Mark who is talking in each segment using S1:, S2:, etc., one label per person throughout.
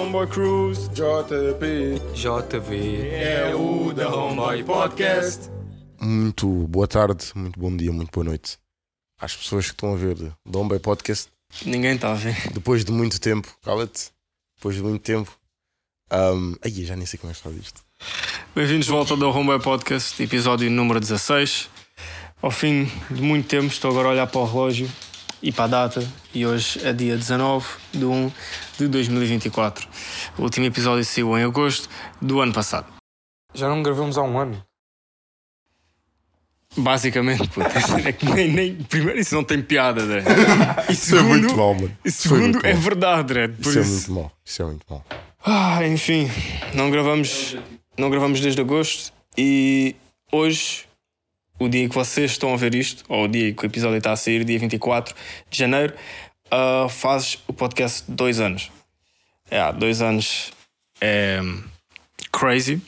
S1: Homeboy Cruise, JP.
S2: JV
S1: É o da Homeboy Podcast.
S3: Muito boa tarde, muito bom dia, muito boa noite às pessoas que estão a ver o Homeboy Podcast
S2: Ninguém está a ver.
S3: depois de muito tempo. Cala-te, depois de muito tempo. Um, ai, eu já nem sei como é que faz isto.
S2: Bem-vindos de volta ao Homeboy Podcast, episódio número 16. Ao fim de muito tempo, estou agora a olhar para o relógio e para a data, e hoje é dia 19 de 1 de 2024. O último episódio saiu em agosto do ano passado.
S1: Já não gravamos há um ano.
S2: Basicamente, puta, é que nem, nem- primeiro isso não tem piada, né? E
S3: Isso é
S2: segundo,
S3: muito mau, mano.
S2: e
S3: Isso
S2: segundo
S3: muito
S2: é verdade, né? Por
S3: Isso é
S2: isso-
S3: muito mau. Isso é muito mau.
S2: Ah, enfim, não gravamos, não gravamos desde agosto e hoje, o dia que vocês estão a ver isto, ou o dia que o episódio está a sair, dia 24 de janeiro, ah, fazes o podcast dois anos. É, dois anos é crazy.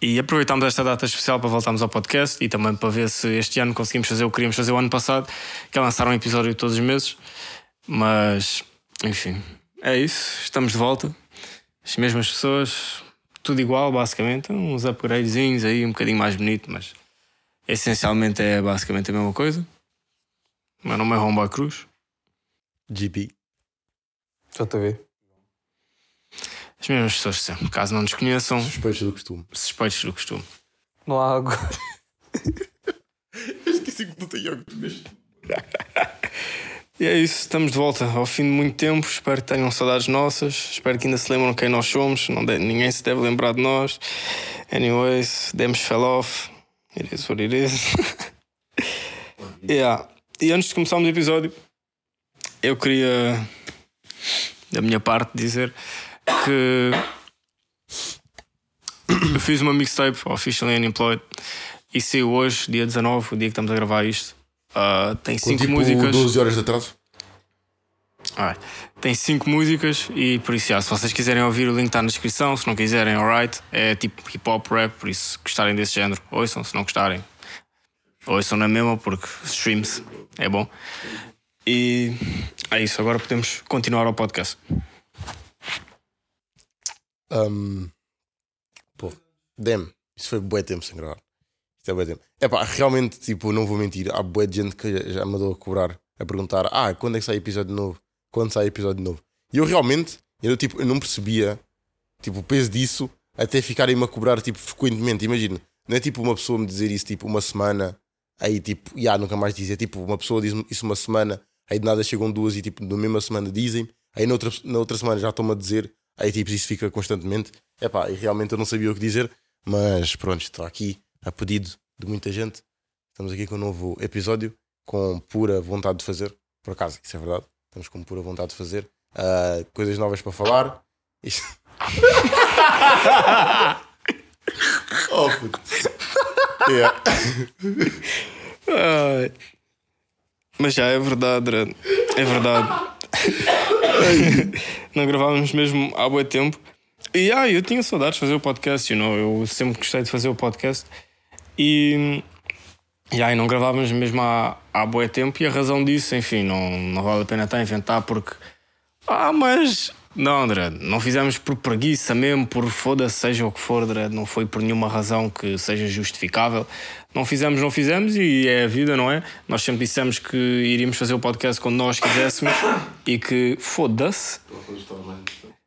S2: E aproveitamos esta data especial para voltarmos ao podcast e também para ver se este ano conseguimos fazer o que queríamos fazer o ano passado, que é lançar um episódio todos os meses. Mas, enfim, é isso. Estamos de volta as mesmas pessoas, tudo igual, basicamente. Uns upgradezinhos aí, um bocadinho mais bonito, mas essencialmente é basicamente a mesma coisa. O meu nome é Romboy Cruz.
S3: GP.
S1: JV.
S2: As mesmas pessoas de sempre. Caso não nos conheçam,
S3: Suspeitos do costume.
S2: suspeitos do costume.
S1: Não há água.
S3: Esqueci que não tenho água mesmo.
S2: E é isso, estamos de volta ao fim de muito tempo. Espero que tenham saudades nossas. Espero que ainda se lembram quem nós somos. Não de- ninguém se deve lembrar de nós. Anyways, demos fell off. It is what it is. yeah. E antes de começarmos o episódio, eu queria, da minha parte, dizer que eu fiz uma mixtape Officially Unemployed e saiu hoje, dia 19, o dia que estamos a gravar isto. Ah, tem
S3: Com
S2: cinco
S3: tipo
S2: músicas.
S3: 12 horas de atraso.
S2: Alright. Tem cinco músicas e por isso, já, se vocês quiserem ouvir, o link está na descrição. Se não quiserem, alright. É tipo hip hop rap, por isso, gostarem desse género, ouçam. Se não gostarem, ouçam na mesma, porque streams é bom. E é isso, agora podemos continuar ao podcast.
S3: Um, pô, damn, isso foi bué tempo sem gravar. Isto é bué tempo. É pá, realmente, tipo, não vou mentir. Há bué de gente que já- já me mandou a cobrar, a perguntar: ah, quando é que sai episódio novo? Quando sai episódio novo? E eu realmente, eu, tipo, eu não percebia tipo, o peso disso até ficarem-me a cobrar tipo, frequentemente. Imagina, não é tipo uma pessoa me dizer isso tipo uma semana, aí tipo, já nunca mais dizer. Tipo, uma pessoa diz isso uma semana, aí de nada chegam duas e tipo, na mesma semana dizem, aí na outra, na outra semana já estão-me a dizer, aí tipo, isso fica constantemente. É pá, e realmente eu não sabia o que dizer, mas pronto, estou aqui a pedido de muita gente. Estamos aqui com um novo episódio, com pura vontade de fazer. Por acaso, isso é verdade. Estamos com pura vontade de fazer. Ah, coisas novas para falar. Isto- oh, puto. Yeah.
S2: Ai. Mas já é verdade, é verdade. não gravávamos mesmo há muito tempo. E ah, eu tinha saudades de fazer o podcast, you know? eu sempre gostei de fazer o podcast. E, e aí não gravávamos mesmo há, há bué tempo e a razão disso, enfim, não, não vale a pena estar a inventar porque. Ah, mas. Não, Dredd, não fizemos por preguiça mesmo, por foda-se, seja o que for, Dredd, não foi por nenhuma razão que seja justificável. Não fizemos, não fizemos e é a vida, não é? Nós sempre dissemos que iríamos fazer o podcast quando nós quiséssemos e que foda-se.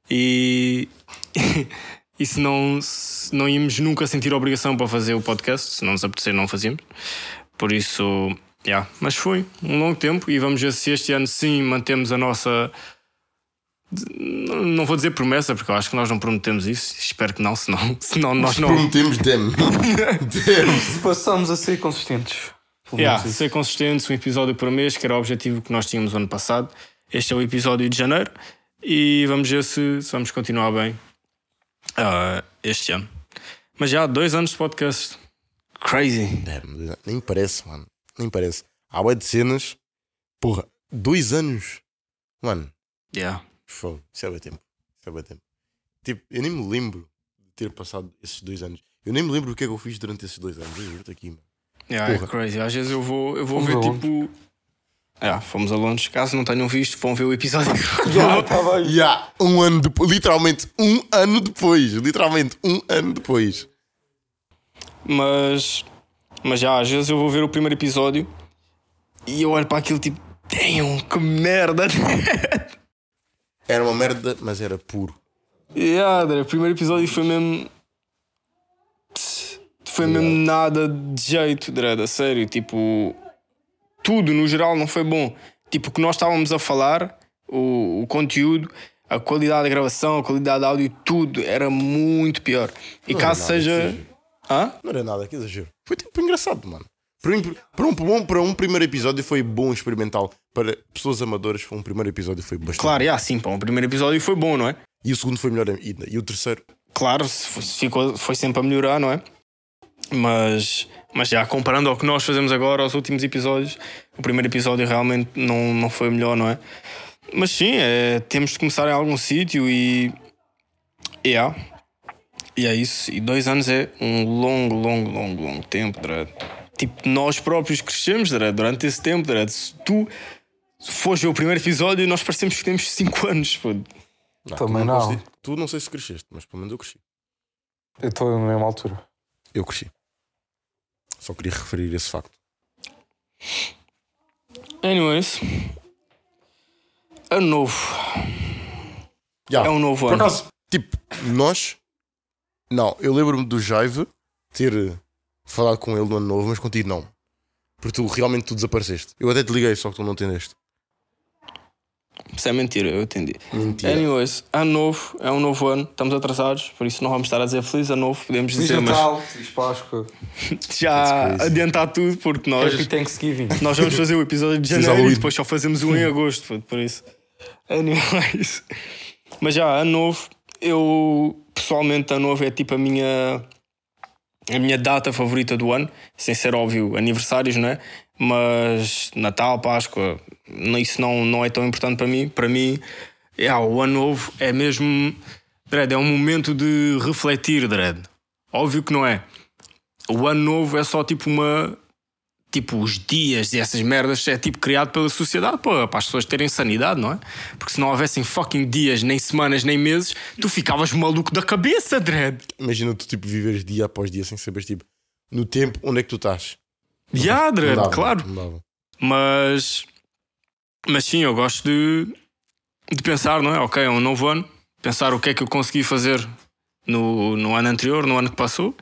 S2: E. e se não, se não íamos nunca sentir obrigação para fazer o podcast, se não nos apetecer, não fazíamos. Por isso, yeah. mas foi um longo tempo e vamos ver se este ano sim mantemos a nossa. Não vou dizer promessa, porque eu acho que nós não prometemos isso. Espero que não, senão, senão nós não.
S3: Prometemos.
S1: Se passamos a ser consistentes.
S2: Yeah,
S1: isso.
S2: ser consistente, um episódio por mês, que era o objetivo que nós tínhamos ano passado. Este é o episódio de janeiro e vamos ver se, se vamos continuar bem ah, este ano. Mas já há dois anos de podcast. Crazy.
S3: Damn, Nem parece, mano. Nem parece. Há bué de cenas. Porra, dois anos. Mano,
S2: Yeah.
S3: fogo. Isso é bué tempo. Isso é bué tempo. Tipo, eu nem me lembro de ter passado esses dois anos. Eu nem me lembro o que é que eu fiz durante esses dois anos. Eu juro-te aqui, mano.
S2: Yeah, é
S3: Porra.
S2: crazy. Às vezes eu vou, eu vou ver tipo. Yeah, fomos a Londres. Caso não tenham visto, vão ver o episódio.
S1: Já, tá bem.
S3: Yeah, um ano depois, literalmente um ano depois, literalmente um ano depois.
S2: Mas, mas já, às vezes eu vou ver o primeiro episódio e eu olho para aquilo tipo, damn, que merda.
S3: Era uma merda, mas era puro.
S2: yeah, André, o primeiro episódio foi mesmo. Foi mesmo nada de jeito, Dredd, a sério. Tipo, tudo no geral não foi bom. Tipo, o que nós estávamos a falar, o, o conteúdo, a qualidade da gravação, a qualidade de áudio, tudo era muito pior. E
S3: Não
S2: caso
S3: nada,
S2: seja. Hã?
S3: Não era nada, que exagero. Foi tipo engraçado, mano. Para um, para, um, bom- para um primeiro episódio foi bom experimental. Para pessoas amadoras, foi um primeiro episódio foi bastante.
S2: Claro, yeah, sim, pá, o primeiro episódio foi bom, não é?
S3: E o segundo foi melhor ainda. E o terceiro,
S2: Claro, ficou, foi sempre a melhorar, não é? Mas, mas já comparando ao que nós fazemos agora, aos últimos episódios, o primeiro episódio realmente não, não foi o melhor, não é? Mas sim, é, temos de começar em algum sítio e. Yeah. E é isso. E dois anos é um longo, longo, longo, longo tempo, Dredd. Tipo, nós próprios crescemos, Dredd, durante esse tempo, Dredd. Se tu fores ver o primeiro episódio, nós parecemos que temos 5 anos, pô.
S3: não,
S1: Também
S3: tu
S1: não.
S3: dizer- Tu não sei se cresceste, mas pelo menos eu cresci.
S1: Eu estou na mesma altura.
S3: Eu cresci. Só queria referir esse facto.
S2: Anyways. Ano novo.
S3: Já,
S2: É um novo
S3: Por
S2: ano.
S3: acaso, tipo, nós. Não, eu lembro-me do Jaive ter eh, falado com ele no ano novo, mas contigo não. Porque tu realmente tu desapareceste. Eu até te liguei, só que tu não atendeste.
S2: Isso é mentira, eu entendi.
S3: Mentira.
S2: Anyways, ano novo, é um novo ano, estamos atrasados, por isso não vamos estar a dizer feliz ano novo, podemos
S1: Feliz
S2: dizer,
S1: Natal, Feliz Páscoa,
S2: mas já adiantar tudo, porque nós,
S1: Happy Thanksgiving.
S2: nós vamos fazer o episódio de janeiro e depois só fazemos um em agosto, por isso. Anyways. Mas já, ano novo, eu pessoalmente, ano novo é tipo a minha. A minha data favorita do ano, sem ser óbvio aniversários, não é? Mas Natal, Páscoa, isso não, não é tão importante para mim. Para mim, é, o ano novo é mesmo. Dredd, é um momento de refletir, Dredd. Óbvio que não é. O ano novo é só tipo uma. Tipo, os dias e essas merdas é tipo criado pela sociedade para as pessoas terem sanidade, não é? Porque se não houvessem fucking dias, nem semanas, nem meses, tu ficavas maluco da cabeça, Dredd.
S3: Imagina tu tipo viveres dia após dia sem saberes tipo no tempo onde é que tu estás.
S2: Já, claro. Mas, mas sim, eu gosto de, de pensar, não é? Ok, é um novo ano, pensar o que é que eu consegui fazer no, no ano anterior, no ano que passou,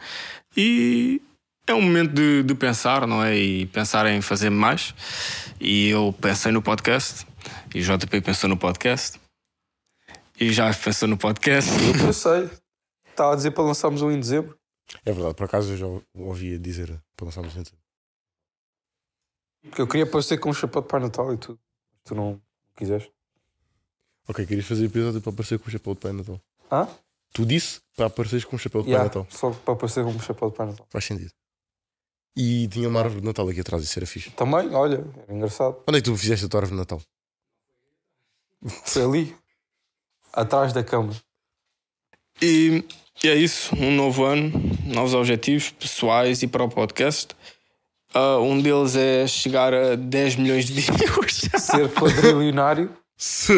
S2: e é um momento de, de pensar, não é? E pensar em fazer mais. E eu pensei no podcast, e o JP pensou no podcast, e já pensou no podcast.
S1: Eu sei. Estava a dizer para lançarmos um em dezembro.
S3: É verdade, por acaso eu já ouvia dizer para lançarmos dentro.
S1: Porque eu queria aparecer com um chapéu de Pai Natal e tudo. Tu não quiseste.
S3: Ok, querias fazer episódio para aparecer com o chapéu de Pai Natal.
S1: Hã?
S3: Tu disse para apareceres com o chapéu de
S1: Yeah,
S3: Pai Natal.
S1: Só para aparecer com um chapéu de Pai Natal.
S3: Faz sentido. E tinha uma árvore de Natal aqui atrás, isso era fixe.
S1: Também, olha, era engraçado.
S3: Onde é que tu fizeste a tua árvore de Natal?
S1: Foi ali. Atrás da cama.
S2: E, e é isso, um novo ano, novos objetivos pessoais e para o podcast. Ah, um deles é chegar a 10 milhões de views.
S1: Ser quadrilionário.
S3: Isso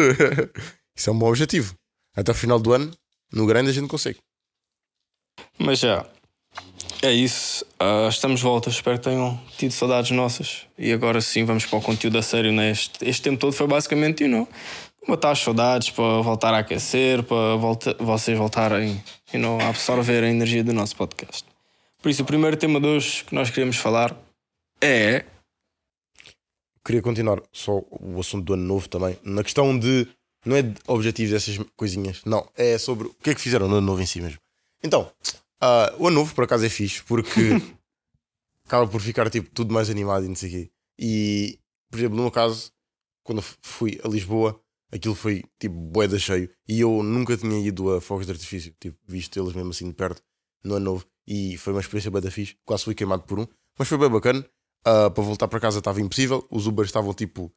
S3: é um bom objetivo. Até o final do ano, no grande a gente consegue.
S2: Mas já, é isso. Ah, estamos de volta. Espero que tenham tido saudades nossas. E agora sim, vamos para o conteúdo a sério. Né? Este, este tempo todo foi basicamente, you know, matar as saudades, para voltar a aquecer, para volta, vocês voltarem you know, a absorver a energia do nosso podcast. Por isso, o primeiro tema de hoje que nós queremos falar é.
S3: Queria continuar só o assunto do ano novo também. Na questão de. Não é de objetivos essas coisinhas. Não. É sobre o que é que fizeram no ano novo em si mesmo. Então, ah, o ano novo por acaso é fixe porque acaba por ficar tipo tudo mais animado e não sei o quê. E, por exemplo, no meu caso, quando fui a Lisboa, aquilo foi tipo boeda cheio. E eu nunca tinha ido a fogos de artifício, tipo, visto eles mesmo assim de perto no ano novo. E foi uma experiência bem fixe. Quase fui queimado por um. Mas foi bem bacana. Ah, para voltar para casa estava impossível. Os Ubers estavam tipo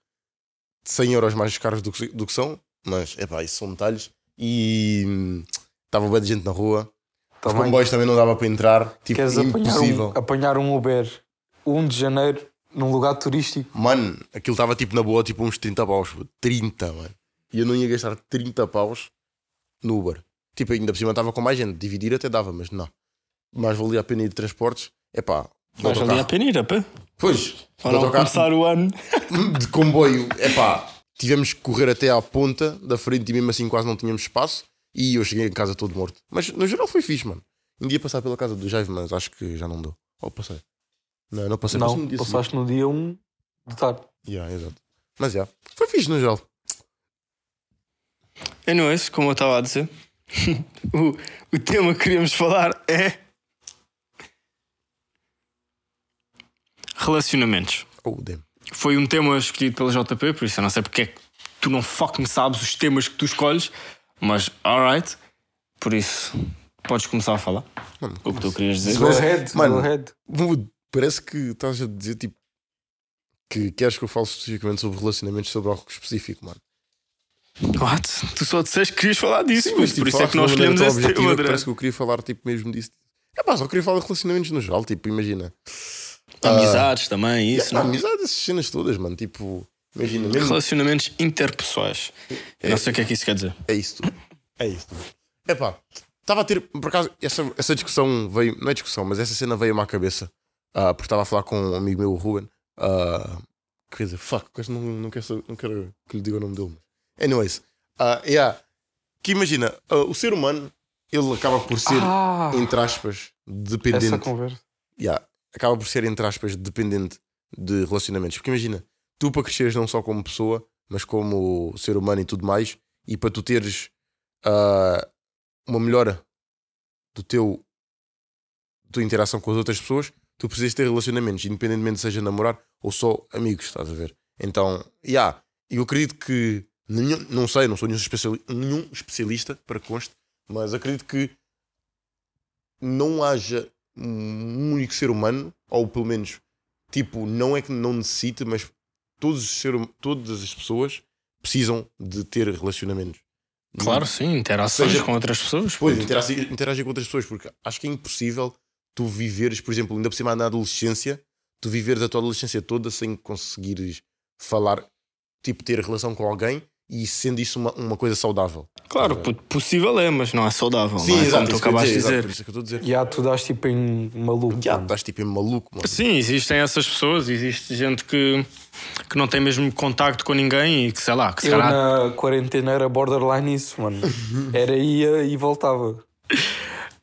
S3: 100 euros mais caros do que, do que são. Mas, epá, isso são detalhes. E hum, estava bem de gente na rua. Os
S1: Também.
S3: comboios também não dava para entrar. Tipo,
S1: Queres apanhar
S3: impossível.
S1: um, apanhar um Uber 1 de janeiro num lugar turístico.
S3: Mano, aquilo estava tipo na boa, tipo uns 30 paus. puto. 30, mano. E eu não ia gastar 30 paus no Uber. Tipo, ainda por cima estava com mais gente. Dividir até dava, mas não. Mais valia a pena ir de transportes. É pá.
S2: Mas ali a pena ir a pé.
S3: Pois,
S2: Para não começar o ano.
S3: de comboio, é pá. Tivemos que correr até à ponta da frente e mesmo assim quase não tínhamos espaço. E eu cheguei em casa todo morto. Mas no geral foi fixe, mano. Um dia passar pela casa do Jaive, mas acho que já não deu. Ou passei. Não, não passei. passei
S1: Não,
S3: no seguinte.
S1: passaste no dia 1 de tarde.
S3: Yeah, exato. Mas já. Foi fixe no geral.
S2: Anyways, como eu estava a dizer, o, o tema que queríamos falar é. Relacionamentos.
S3: Oh, damn.
S2: Foi um tema escolhido pela JP, por isso eu não sei porque é que tu não fucking sabes os temas que tu escolhes, mas alright. Por isso, podes começar a falar
S3: Mano,
S2: o que tu querias dizer.
S1: Go
S3: é-
S1: ahead,
S3: Mano.
S1: go ahead.
S3: Mude. Parece que estás a dizer tipo que queres que eu fale especificamente sobre relacionamentos sobre algo específico, mano.
S2: What? Tu só disseste que querias falar disso,
S3: mas,
S2: por
S3: tipo,
S2: isso é que nós escolhemos esse tema.
S3: Parece que eu queria falar tipo mesmo disso. É pá, só queria falar de relacionamentos no geral, tipo, imagina.
S2: Amizades também, isso.
S3: Ah,
S2: não?
S3: amizade, essas cenas todas, mano. Tipo, imagina, mesmo.
S2: Relacionamentos interpessoais. Eu não sei o que é que isso quer dizer.
S3: É isso tudo. É isso tudo. É pá, estava a ter, por acaso, essa, essa discussão veio, não é discussão, mas essa cena veio-me à cabeça. ah, porque estava a falar com um amigo meu, o Ruben. ah, quer dizer, fuck, não, não, quero, não quero que lhe diga o nome dele. Mas. Anyways, ah, yeah, que imagina, ah, o ser humano, ele acaba por ser,
S1: Ah,
S3: entre aspas, dependente.
S1: essa conversa.
S3: Yeah, acaba por ser, entre aspas, dependente de relacionamentos. Porque imagina, tu para cresceres não só como pessoa, mas como ser humano e tudo mais, e para tu teres ah, uma melhora do teu tua interação com as outras pessoas, tu precisas ter relacionamentos, independentemente seja namorar ou só amigos, estás a ver? Então, yeah, eu acredito que nenhum, não sei, não sou nenhum, especiali- nenhum especialista para conste, mas acredito que não haja um único ser humano, ou pelo menos, tipo, não é que não necessite, mas todos os ser, hum, todas as pessoas precisam de ter relacionamentos.
S2: Claro, sim, interações
S3: Seja-
S2: com outras pessoas.
S3: Pois, interagir com outras pessoas, porque acho que é impossível tu viveres, por exemplo, ainda por cima na adolescência, tu viveres a tua adolescência toda sem conseguires falar, tipo, ter relação com alguém e sendo isso uma, uma coisa saudável.
S2: Claro, puto, possível é, mas não é saudável.
S3: Sim,
S2: não é?
S3: exato,
S2: Como tu
S3: isso que eu ia
S2: acabaste de
S3: exato,
S2: dizer.
S3: por isso é que eu estou a dizer.
S1: E há, tu dás tipo em maluco.
S3: Já,
S1: mano.
S3: estás tipo em maluco, mano.
S2: Sim, existem essas pessoas, existe gente que, que não tem mesmo contacto com ninguém e que sei lá, que se
S1: Eu
S2: calhar.
S1: na quarentena era borderline isso, mano. Era ia e voltava.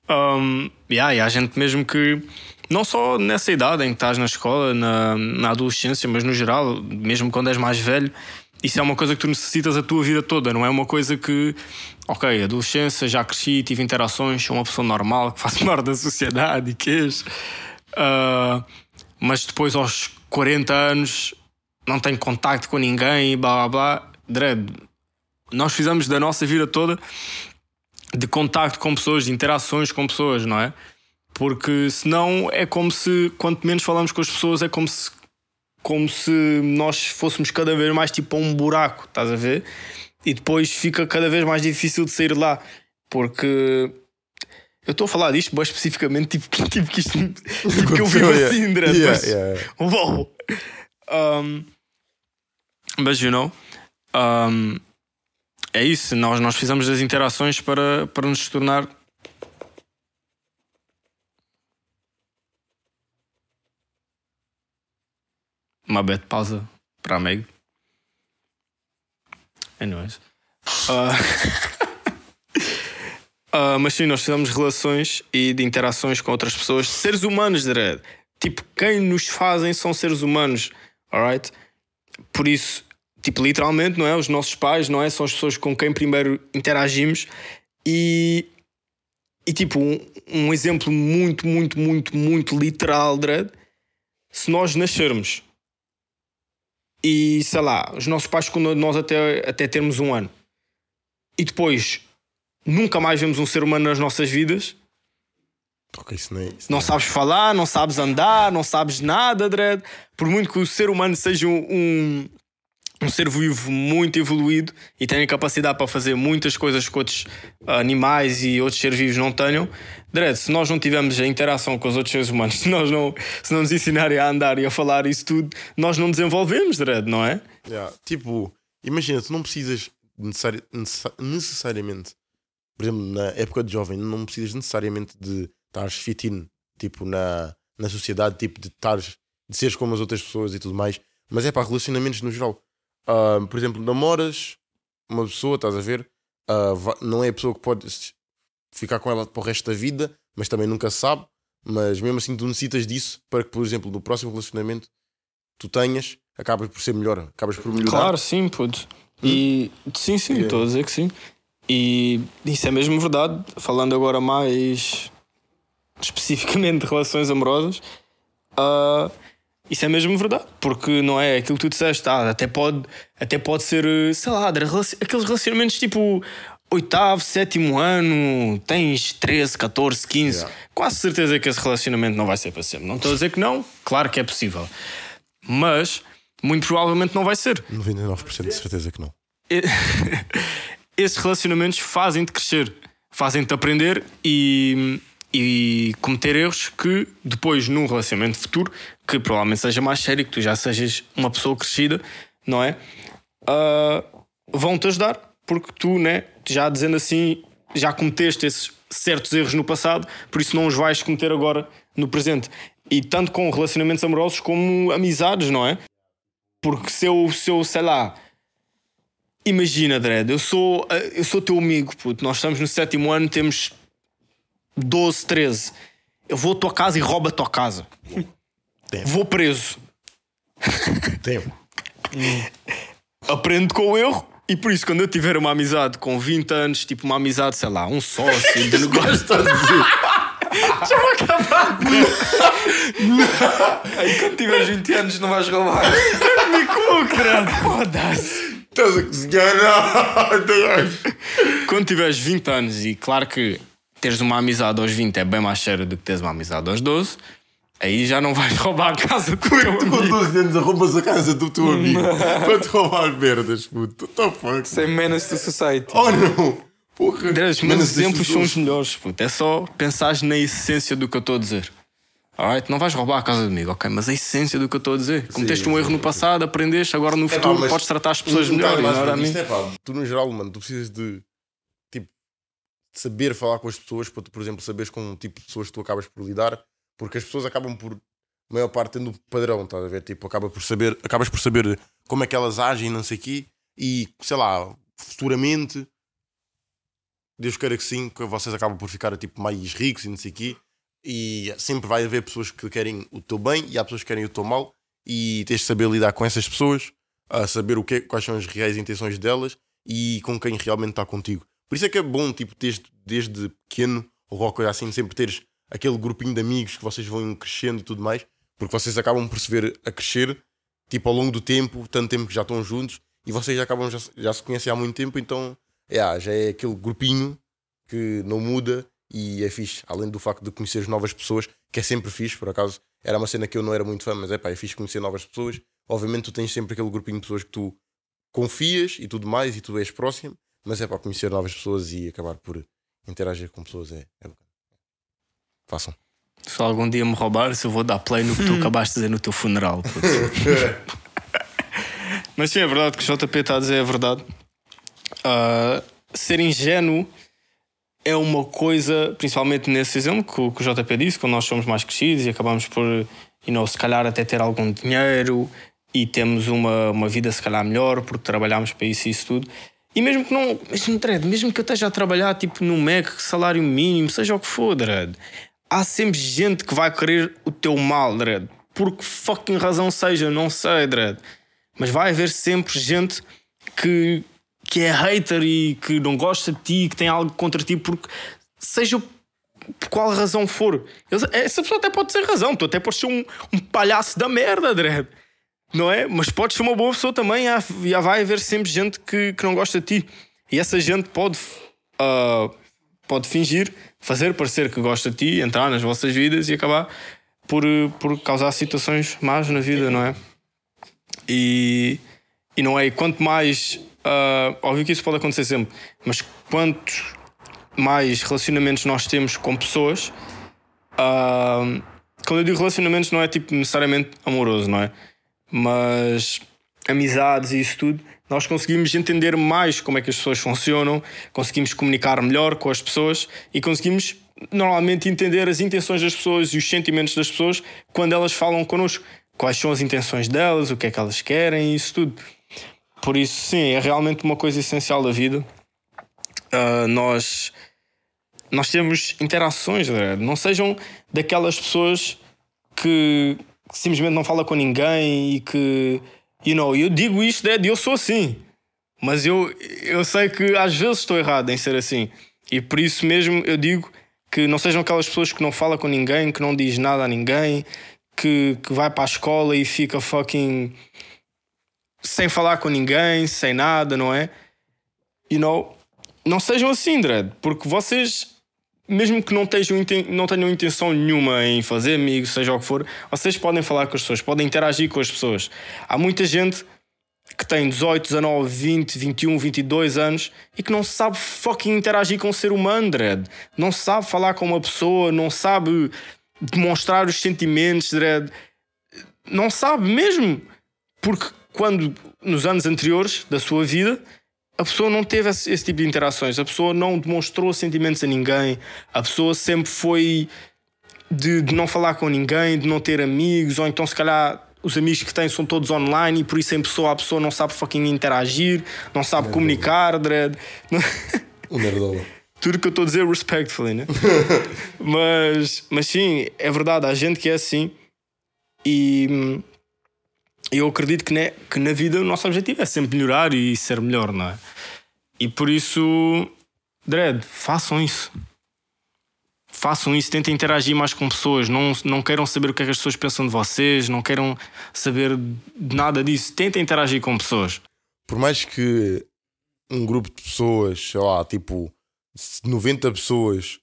S2: Um, yeah, e há gente mesmo que, não só nessa idade em que estás na escola, na, na adolescência, mas no geral, mesmo quando és mais velho, isso é uma coisa que tu necessitas a tua vida toda, não é uma coisa que, ok, adolescência, já cresci, tive interações, sou uma pessoa normal que faz parte da sociedade e queijo, Ah, mas depois aos 40 anos não tenho contacto com ninguém e blá blá blá. Dread, nós fizemos da nossa vida toda de contacto com pessoas, de interações com pessoas, não é? Porque senão é como se, quanto menos falamos com as pessoas, é como se, como se nós fôssemos cada vez mais tipo a um buraco, estás a ver? E depois fica cada vez mais difícil de sair de lá. Porque eu estou a falar disto bem especificamente, tipo, tipo que isto tipo que eu vivo assim, André.
S3: yeah,
S2: mas-
S3: yeah.
S2: Uou! Um, mas, you know, um, é isso. Nós, nós fizemos as interações para, para nos tornar. Uma bete pausa para amigo. Anyways. Ah, ah, mas sim, nós fizemos relações e de interações com outras pessoas, seres humanos, Dredd. Tipo, quem nos fazem são seres humanos, alright? Por isso, tipo, literalmente, não é? Os nossos pais, não é? São as pessoas com quem primeiro interagimos e. E tipo, um, um exemplo muito, muito, muito, muito literal, Dredd. Se nós nascermos e sei lá, os nossos pais quando nós até, até termos um ano e depois nunca mais vemos um ser humano nas nossas vidas,
S3: Ok, isso não é. Isso
S2: não
S3: não é.
S2: sabes falar, não sabes andar, não sabes nada, Dredd. Por muito que o ser humano seja um, um- um ser vivo muito evoluído e tem a capacidade para fazer muitas coisas que outros animais e outros seres vivos não tenham. Dread, se nós não tivermos a interação com os outros seres humanos, se, nós não, se não nos ensinarem a andar e a falar isso tudo, nós não desenvolvemos, Dread, não é?
S3: Yeah. Tipo, imagina, tu não precisas necessari necessa- necessariamente, por exemplo, na época de jovem, não precisas necessariamente de estar fit in, tipo, na, na sociedade, tipo, de estares, de seres como as outras pessoas e tudo mais, mas é para relacionamentos no geral. Ah, por exemplo, namoras uma pessoa, estás a ver, va- não é a pessoa que pode ficar com ela para o resto da vida, mas também nunca sabe, mas mesmo assim tu necessitas disso para que, por exemplo, no próximo relacionamento tu tenhas, acabas por ser melhor, acabas por melhorar.
S2: Claro, sim, puto. E sim, sim, estou a dizer que sim. E isso é mesmo verdade. Falando agora mais especificamente de relações amorosas, ah, isso é mesmo verdade. Porque não é aquilo que tu disseste, ah, até, pode, até pode ser, eh, sei lá, aqueles relacionamentos tipo oitavo, sétimo ano, tens 13, 14, 15.
S3: Yeah.
S2: Quase certeza que esse relacionamento não vai ser para sempre. Não estou a dizer que não, claro que é possível. Mas muito provavelmente não vai ser.
S3: 99% de certeza que não.
S2: Esses relacionamentos fazem-te crescer, fazem-te aprender e, e cometer erros que depois, num relacionamento futuro, que provavelmente seja mais sério, que tu já sejas uma pessoa crescida, não é? Ah, vão-te ajudar, porque tu, né, já dizendo assim, já cometeste esses certos erros no passado, por isso não os vais cometer agora no presente. E tanto com relacionamentos amorosos como amizades, não é? Porque se eu, se eu sei lá, Imagina, Dredd, eu sou, eu sou teu amigo, puto. Nós estamos no sétimo ano, temos 12, 13. Eu vou à tua casa e roubo a tua casa.
S3: Tempo.
S2: Vou preso.
S3: Tempo.
S2: Aprendo com o erro e por isso, quando eu tiver uma amizade com 20 anos, tipo uma amizade, sei lá, um sócio de negócio.
S3: Está a dizer.
S1: Aí quando tiveres 20 anos não vais roubar.
S2: Me cu, Dredd, foda-se.
S3: Estás a cozinhar?
S2: Quando tiveres 20 anos e claro que teres uma amizade aos 20 é bem mais sério do que teres uma amizade aos 12, aí já não vais roubar a casa do teu
S3: Tu com
S2: amigo.
S3: 12 anos arrombas a casa do teu amigo para te roubar merdas, puto. What the fuck?
S1: Sem menace to society.
S3: Oh não! Porra!
S2: Os meus
S3: Menos
S2: exemplos são os melhores, puto. É só pensares na essência do que eu estou a dizer. Alright? Não vais roubar a casa de amigo, ok? Mas a essência do que eu estou a dizer. Cometeste um erro no passado, aprendeste, agora no
S3: É
S2: futuro podes tratar as pessoas melhor. mim.
S3: isto, é pá, tu no geral, mano, tu precisas de saber falar com as pessoas para tu, por exemplo, saberes com o tipo de pessoas que tu acabas por lidar, porque as pessoas acabam por, maior parte, tendo padrão, estás a ver? Tipo, acaba por saber, acabas por saber como é que elas agem, não sei o quê, e sei lá, futuramente, Deus queira que sim, que vocês acabam por ficar tipo mais ricos e não sei o quê. E sempre vai haver pessoas que querem o teu bem e há pessoas que querem o teu mal, e tens de saber lidar com essas pessoas, a saber o que, quais são as reais intenções delas e com quem realmente está contigo. Por isso é que é bom, tipo, desde, desde pequeno ou qualquer coisa assim, sempre teres aquele grupinho de amigos que vocês vão crescendo e tudo mais, porque vocês acabam por se ver a crescer, tipo, ao longo do tempo, tanto tempo que já estão juntos e vocês já acabam já, se- já se conhecem há muito tempo, então é, já é aquele grupinho que não muda e é fixe. Além do facto de conhecer novas pessoas, que é sempre fixe, por acaso era uma cena que eu não era muito fã, mas é pá, é fixe conhecer novas pessoas. Obviamente tu tens sempre aquele grupinho de pessoas que tu confias e tudo mais e tu és próximo, mas é para conhecer novas pessoas e acabar por interagir com pessoas é, é bacana. Façam.
S2: Se algum dia me roubares, eu vou dar play no que tu acabaste de dizer no teu funeral. Mas sim, é verdade o que o JP está a dizer, é verdade. Ah, ser ingênuo é uma coisa, principalmente nesse exemplo que o, que o JP disse, quando nós somos mais crescidos e acabamos por, you know, se calhar até ter algum dinheiro e temos uma, uma vida se calhar melhor porque trabalhamos para isso e isso tudo. E mesmo que não, mesmo, Dredd, mesmo que eu esteja a trabalhar tipo no MEC, salário mínimo, seja o que for, Dredd, há sempre gente que vai querer o teu mal, Dredd. Por que fucking razão seja, não sei, Dredd. Mas vai haver sempre gente que, que é hater e que não gosta de ti, que tem algo contra ti, porque seja por qual razão for. Essa pessoa até pode ter razão, tu até podes ser um, um palhaço da merda, Dredd. Não é? Mas podes ser uma boa pessoa também, já vai haver sempre gente que, que não gosta de ti. E essa gente pode, ah, pode fingir, fazer parecer que gosta de ti, entrar nas vossas vidas e acabar por, por causar situações más na vida, não é? E, E não é? E quanto mais. ah, óbvio que isso pode acontecer sempre, mas quanto mais relacionamentos nós temos com pessoas. ah, quando eu digo relacionamentos, não é tipo necessariamente amoroso, não é? Mas amizades e isso tudo, nós conseguimos entender mais como é que as pessoas funcionam, conseguimos comunicar melhor com as pessoas e conseguimos normalmente entender as intenções das pessoas e os sentimentos das pessoas quando elas falam connosco. Quais são as intenções delas, o que é que elas querem e isso tudo. Por isso, sim, é realmente uma coisa essencial da vida. Ah, nós, nós temos interações, não sejam daquelas pessoas que simplesmente não fala com ninguém e que, you know, eu digo isto, Dad, eu sou assim. Mas eu, eu sei que às vezes estou errado em ser assim. E por isso mesmo eu digo que não sejam aquelas pessoas que não falam com ninguém, que não diz nada a ninguém, que, que vai para a escola e fica fucking sem falar com ninguém, sem nada, não é? You know, não sejam assim, Dredd, porque vocês, mesmo que não tenham, não tenham intenção nenhuma em fazer amigos, seja o que for, vocês podem falar com as pessoas, podem interagir com as pessoas. Há muita gente que tem 18, 19, 20, 21, 22 anos e que não sabe fucking interagir com um ser humano, Dredd. Não sabe falar com uma pessoa, não sabe demonstrar os sentimentos, Dredd. Não sabe mesmo. Porque quando, nos anos anteriores da sua vida, a pessoa não teve esse, esse tipo de interações, a pessoa não demonstrou sentimentos a ninguém, a pessoa sempre foi de, de não falar com ninguém, de não ter amigos, ou então se calhar os amigos que tem são todos online e por isso em pessoa a pessoa não sabe fucking interagir, não sabe comunicar, dread.
S3: O nerdola.
S2: Tudo que eu estou a dizer respectfully, né? mas, mas sim, é verdade, há gente que é assim e hum, eu acredito que, né, que na vida o nosso objetivo é sempre melhorar e ser melhor, não é? E por isso, Dread, façam isso. Façam isso, tentem interagir mais com pessoas, não, não queiram saber o que é que as pessoas pensam de vocês, não queiram saber de nada disso, tentem interagir com pessoas.
S3: Por mais que um grupo de pessoas, sei lá, tipo 90 pessoas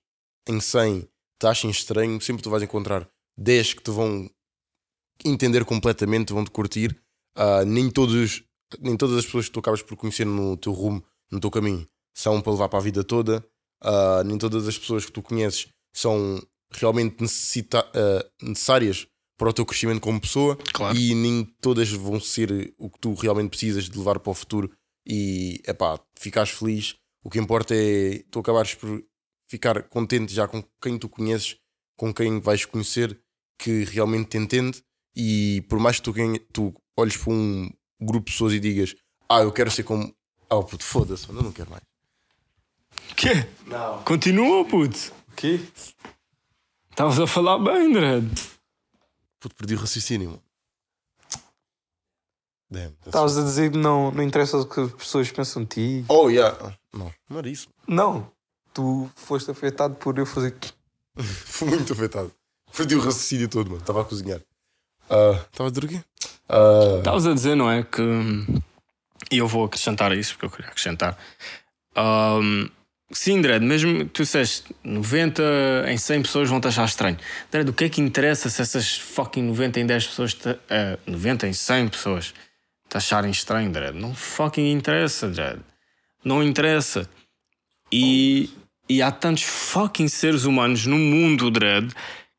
S3: em 100 te achem estranho, sempre tu vais encontrar 10 que te vão entender completamente, vão te curtir. Ah, nem, todos, nem todas as pessoas que tu acabas por conhecer no teu rumo, no teu caminho, são para levar para a vida toda. Ah, nem todas as pessoas que tu conheces são realmente necessita- ah, necessárias para o teu crescimento como pessoa
S2: Claro.
S3: e nem todas vão ser o que tu realmente precisas de levar para o futuro e epá, ficares feliz. O que importa é tu acabares por ficar contente já com quem tu conheces, com quem vais conhecer, que realmente te entende. E por mais que tu, quem- tu olhes para um grupo de pessoas e digas Ah, eu quero ser como. Ah, puto, foda-se, mano, eu não quero mais.
S2: Quê?
S3: Não.
S2: Continua, puto.
S1: O quê?
S2: Estavas a falar bem, Dread.
S3: Puto, perdi o raciocínio, mano. Damn,
S1: Estavas a dizer que não, não interessa o que as pessoas pensam de ti.
S3: Oh, yeah. Não, não era isso.
S1: Não. Tu foste afetado por eu fazer.
S3: Fui muito afetado. Perdi o raciocínio todo, mano. Estava a cozinhar. Ah, Estava a dizer o quê? Ah,
S2: Estavas a dizer, não é? Que. E eu vou acrescentar a isso, porque eu queria acrescentar. Ahm, sim, Dredd, mesmo que tu disseste 90 em 100 pessoas vão te achar estranho. Dredd, o que é que interessa se essas fucking 90 em 10 pessoas. Te, eh, 90 em 100 pessoas te acharem estranho, Dredd? Não fucking interessa, Dredd. Não interessa. E, e há tantos fucking seres humanos no mundo, Dredd,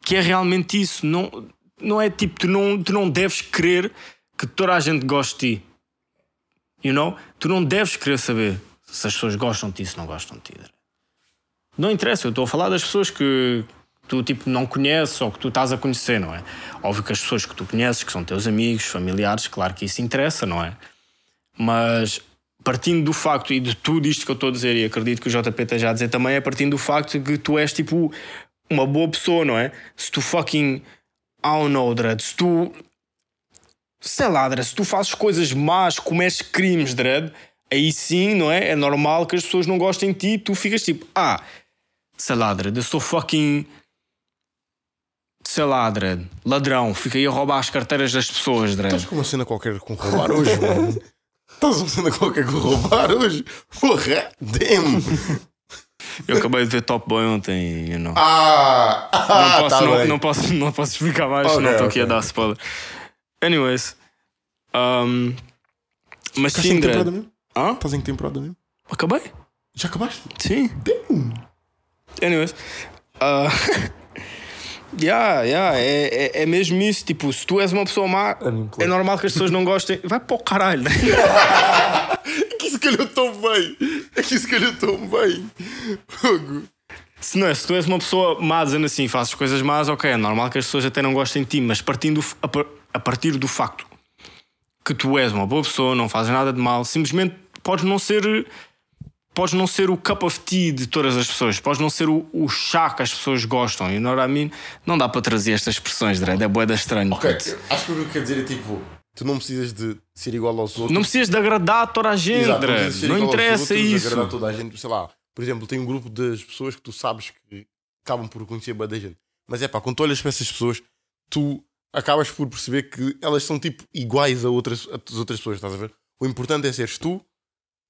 S2: que é realmente isso. Não, não é tipo, tu não, tu não deves querer que toda a gente goste de ti. You know? Tu não deves querer saber se as pessoas gostam de ti, se não gostam de ti. Não interessa, eu estou a falar das pessoas que tu tipo não conheces ou que tu estás a conhecer, não é? Óbvio que as pessoas que tu conheces, que são teus amigos, familiares, claro que isso interessa, não é? Mas partindo do facto e de tudo isto que eu estou a dizer, e acredito que o JP esteja a dizer também, é partindo do facto que tu és tipo uma boa pessoa, não é? Se tu fucking. Know, Dredd, se tu. Sei lá, Dredd, se tu fazes coisas más, cometes crimes, Dredd, aí sim, não é? É normal que as pessoas não gostem de ti tu ficas tipo, ah, sei lá, Dredd, eu sou fucking. Sei lá, Dredd, ladrão, fiquei a roubar as carteiras das pessoas, Dredd.
S3: Estás com uma cena qualquer com roubar hoje, mano? Estás uma cena qualquer com roubar hoje? Porra, damn!
S2: Eu acabei de ver Top Boy ontem, you know.
S3: Ah!
S2: não,
S3: ah
S2: posso,
S3: tá
S2: não, não posso, não posso explicar mais,
S3: Ok,
S2: senão estou aqui a dar spoiler. Anyways, um, Mas
S3: Estás em
S2: sim,
S3: que temporada
S2: Dredd.
S3: mesmo?
S2: Hã?
S3: Estás em que temporada mesmo?
S2: Acabei?
S3: Já acabaste?
S2: Sim. Anyways. Uh, yeah, yeah, é, é, é mesmo isso. Tipo, se tu és uma pessoa má, é normal que as pessoas não gostem. Vai para o caralho. né?
S3: É tão bem. É que isso calhou tão bem. Fogo.
S2: Se não é, se tu és uma pessoa má dizendo assim, fazes coisas más, ok, é normal que as pessoas até não gostem de ti, mas partindo do- a, a partir do facto que tu és uma boa pessoa, não fazes nada de mal, simplesmente podes não ser. Podes não ser o cup of tea de todas as pessoas, podes não ser o, o chá que as pessoas gostam. E know what I mean? Não dá para trazer estas expressões, Dredd, é boeda estranho.
S3: Ok, acho que o que eu quero dizer é tipo: tu não precisas de ser igual aos outros.
S2: Não precisas de agradar toda a gente,
S3: Exato,
S2: não
S3: aos
S2: interessa
S3: outros,
S2: isso.
S3: Agradar toda a gente, sei lá. Por exemplo, tem um grupo das pessoas que tu sabes que acabam por conhecer bem da gente. Mas é pá, quando tu olhas para essas pessoas, tu acabas por perceber que elas são tipo iguais a outras, a as outras pessoas, estás a ver? O importante é seres tu,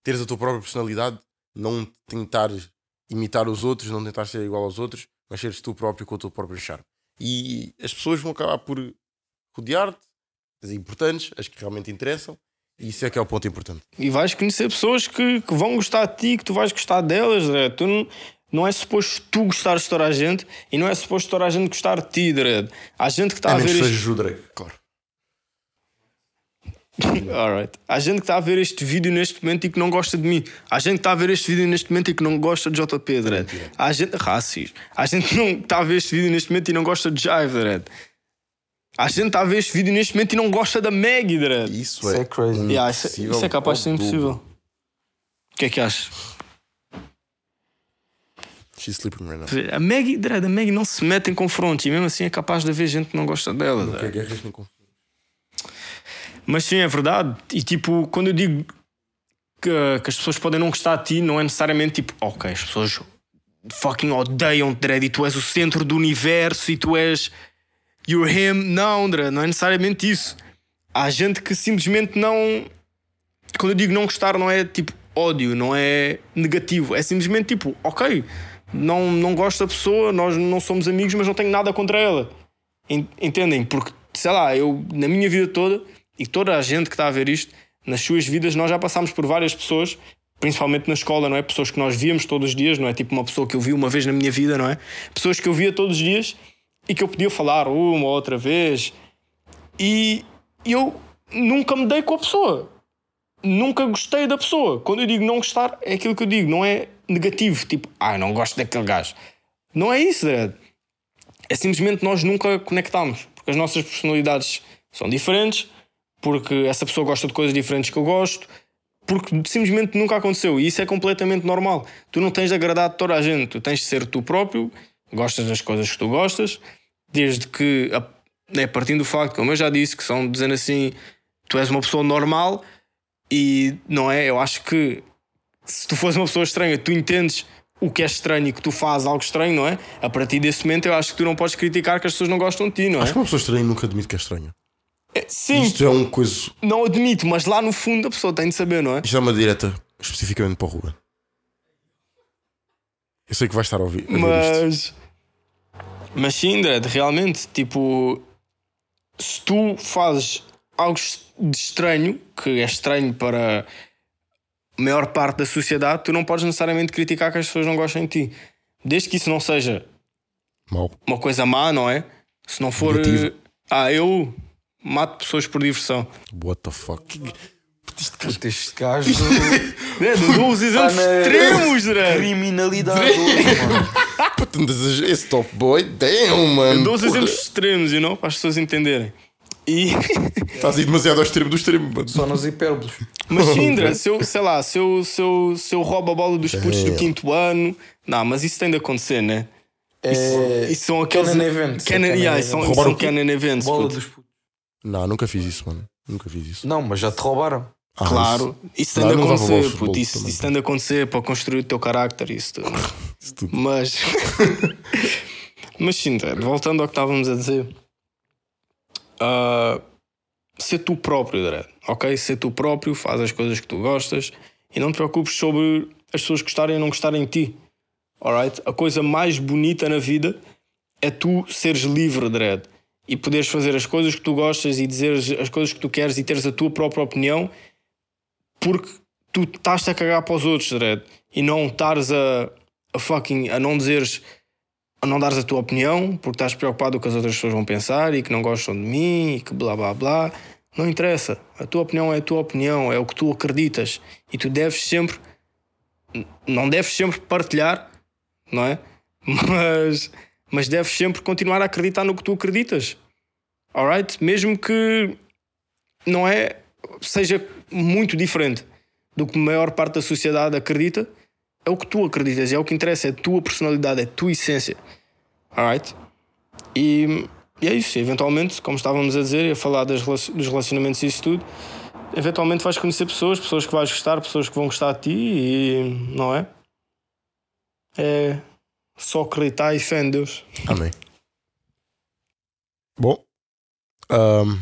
S3: teres a tua própria personalidade, não tentares imitar os outros, não tentar ser igual aos outros, mas seres tu próprio com o teu próprio charme. E as pessoas vão acabar por rodear-te, as importantes, as que realmente interessam, e isso é que é o ponto importante.
S2: E vais conhecer pessoas que, que vão gostar de ti, que tu vais gostar delas, Dredd. Tu não, não é suposto tu gostares de toda a gente e não é suposto toda a gente gostar de ti, Dredd. Há gente que está
S3: a
S2: a ver isto.
S3: Drake, claro.
S2: Alright. Há gente que está a ver este vídeo neste momento e que não gosta de mim. Há gente que está a ver este vídeo neste momento e que não gosta de JP, Dredd. Há gente. Racis. Há gente que não está a ver este vídeo neste momento e não gosta de Jive, Dredd. Há gente está a ver este vídeo neste momento e não gosta da Maggie, Dredd.
S3: Isso,
S1: Isso é crazy.
S2: Yeah, isso,
S3: impossível
S2: isso é capaz de ser
S3: ao
S2: impossível. O que é que achas?
S3: She's sleeping right now.
S2: A Maggie, Dredd, a Maggie não se mete em confrontos e mesmo assim é capaz de haver gente que não gosta dela.
S3: Não
S2: Dredd.
S3: quer guerras nem conflitos.
S2: Mas sim, é verdade. E tipo, quando eu digo que, que as pessoas podem não gostar de ti, não é necessariamente tipo, ok, as pessoas fucking odeiam-te, Dredd, e tu és o centro do universo e tu és. You're him. Não, Dredd, não é necessariamente isso. Há gente que simplesmente não. Quando eu digo não gostar, não é tipo ódio, não é negativo. É simplesmente tipo, ok, não, não gosto da pessoa, nós não somos amigos, mas não tenho nada contra ela. En- Entendem? Porque, sei lá, eu, na minha vida toda, e toda a gente que está a ver isto, nas suas vidas, nós já passámos por várias pessoas, principalmente na escola, não é? Pessoas que nós víamos todos os dias, não é? Tipo uma pessoa que eu vi uma vez na minha vida, não é? Pessoas que eu via todos os dias e que eu podia falar uma ou outra vez e eu nunca me dei com a pessoa. Nunca gostei da pessoa. Quando eu digo não gostar, é aquilo que eu digo, não é negativo, tipo, ah, não gosto daquele gajo. Não é isso, Dredd. É simplesmente nós nunca conectámos, porque as nossas personalidades são diferentes, porque essa pessoa gosta de coisas diferentes que eu gosto, porque simplesmente nunca aconteceu e isso é completamente normal. Tu não tens de agradar toda a gente, tu tens de ser tu próprio, gostas das coisas que tu gostas, desde que, né, partindo do facto, como eu já disse, que são dizendo assim, tu és uma pessoa normal e não é? Eu acho que se tu fores uma pessoa estranha, tu entendes o que é estranho e que tu fazes algo estranho, não é? A partir desse momento eu acho que tu não podes criticar que as pessoas não gostam de ti, não é?
S3: Acho que uma pessoa estranha nunca admite que é estranha.
S2: É, Sim,
S3: Isto é uma coisa.
S2: não admito, mas lá no fundo a pessoa tem de saber, não é?
S3: Isto é uma direta especificamente para o Ruben. Eu sei que vai estar a ouvir. A.
S2: Mas. Mas sim, Dredd, realmente, tipo. Se tu fazes algo de estranho, que é estranho para a maior parte da sociedade, tu não podes necessariamente criticar que as pessoas não gostem de ti. Desde que isso não seja
S3: Mal.
S2: uma coisa má, não é? Se não for.
S3: Negativo.
S2: eh, Ah, eu mato pessoas por diversão.
S3: What the fuck?
S1: Puta, este gajo.
S2: Dredd, eu dou os exemplos
S1: Tá na-
S2: extremos, Dredd.
S1: Criminalidade. mano.
S3: Puta, esse top boy, damn, mano.
S2: Eu dou os
S3: Porra,
S2: exemplos extremos, you know? para as pessoas entenderem. E.
S3: Estás aí demasiado ao extremo do extremo, mano.
S1: Só nos hipérbolos.
S2: Mas sim, Dredd, se eu, sei lá, se eu, se, eu, se eu roubo a bola dos putos do quinto ano. Não, mas isso tem de acontecer, né?
S1: É.
S2: Isso são aqueles.
S1: Canon events.
S2: Canon,
S1: É
S2: yeah,
S1: canon
S2: são,
S1: events.
S3: Roubar
S2: são
S3: o quê?
S2: canon events.
S1: Bola
S2: puto.
S1: dos putos.
S3: Não, nunca fiz isso, mano. Nunca fiz isso.
S1: Não, mas já te roubaram.
S3: Ah,
S2: Claro, isso tem de
S3: levava
S2: acontecer,
S3: futebol
S2: puto. Isso, isso de acontecer para construir o teu carácter. Isso tudo.
S3: Isso, tudo.
S2: Mas. Mas sim, voltando ao que estávamos a dizer. ah, ser tu próprio, Dredd, ok? Ser tu próprio, faz as coisas que tu gostas e não te preocupes sobre as pessoas gostarem ou não gostarem de ti. Alright? A coisa mais bonita na vida é tu seres livre, Dredd. E poderes fazer as coisas que tu gostas e dizeres as coisas que tu queres e teres a tua própria opinião porque tu estás a cagar para os outros, Dredd, e não estares a, a fucking. a não dizeres. a não dares a tua opinião, porque estás preocupado com o que as outras pessoas vão pensar e que não gostam de mim e que blá blá blá. Não interessa. A tua opinião é a tua opinião, é o que tu acreditas. E tu deves sempre. Não deves sempre partilhar, não é? Mas, mas deves sempre continuar a acreditar no que tu acreditas. Alright? Mesmo que não é. seja muito diferente do que a maior parte da sociedade acredita, é o que tu acreditas, é o que interessa, é a tua personalidade, é a tua essência. Alright? E, e é isso. Eventualmente, como estávamos a dizer, a falar das, dos relacionamentos e isso tudo, eventualmente vais conhecer pessoas, pessoas que vais gostar, pessoas que vão gostar de ti e. não é? É só acreditar e fé em Deus.
S3: Amém. Bom, ahm,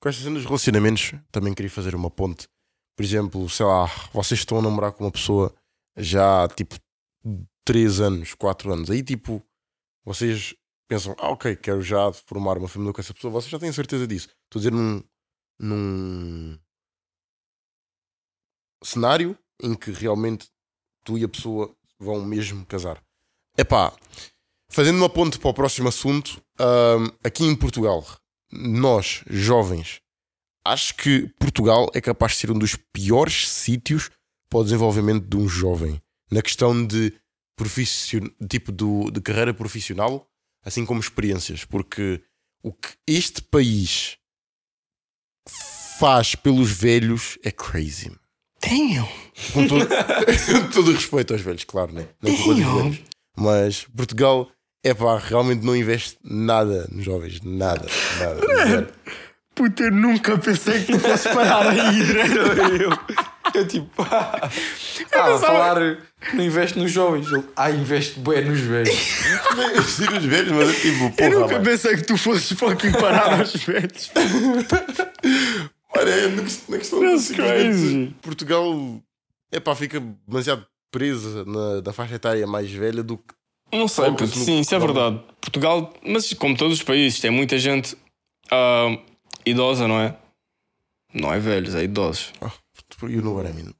S3: com esta cena dos relacionamentos, também queria fazer uma ponte. Por exemplo, sei lá, vocês estão a namorar com uma pessoa já tipo 3 anos, 4 anos. Aí tipo, vocês pensam, ah, ok, quero já formar uma família com essa pessoa. Vocês já têm certeza disso. Estou a dizer num, num cenário em que realmente tu e a pessoa vão mesmo casar. Epá, fazendo uma ponte para o próximo assunto, ahm, aqui em Portugal, nós, jovens, acho que Portugal é capaz de ser um dos piores sítios para o desenvolvimento de um jovem na questão de profission... tipo do, de carreira profissional, assim como experiências, porque o que este país faz pelos velhos é crazy.
S2: Damn!
S3: Com todo, todo o respeito aos velhos, claro, né? Não
S2: Damn.
S3: velhos. Mas Portugal, é pá, realmente não investe nada nos jovens. Nada, nada. zero.
S2: Puta, eu nunca pensei que tu fosse parar aí, Dredd.
S1: Eu, eu tipo, ah, ah, a falar que não investe nos jovens. Ele, ah, investe bem nos velhos.
S3: Nos velhos, mas é tipo,
S2: Eu
S3: porra,
S2: nunca
S3: mano.
S2: pensei que tu fosses fucking parar aos velhos.
S3: Olha, é na quest- na questão
S2: That's
S3: simplesmente
S2: crazy.
S3: Portugal, é pá, fica demasiado presa na, na faixa etária mais velha do que.
S2: Não sei, puto, sim, isso é verdade. Portugal, mas como todos os países, tem muita gente ah, idosa, não é? Não é velhos, é idosos.
S3: Oh, you know what I mean.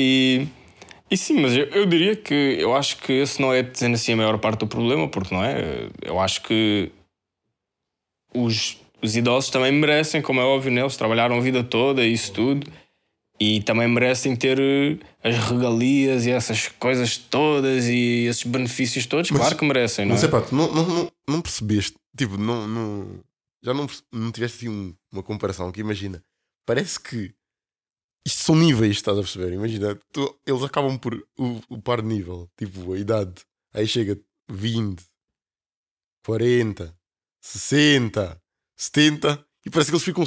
S2: E, e sim, mas eu, eu diria que eu acho que esse não é dizendo assim a maior parte do problema, porque não é? Eu acho que os, os idosos também merecem, como é óbvio, né? eles trabalharam a vida toda e isso tudo, e também merecem ter eh, as regalias e essas coisas todas e esses benefícios todos,
S3: Mas-
S2: claro que merecem, não
S3: Mas
S2: é?
S3: é pá, tu não, não, não, percebeste, tipo, não, não, já não, não tiveste assim um- uma comparação que imagina, parece que isto são níveis, estás a perceber? Imagina, tu- eles acabam por o, o par de nível, tipo, a idade, aí chega 20, 40, 60, 70, e parece que eles ficam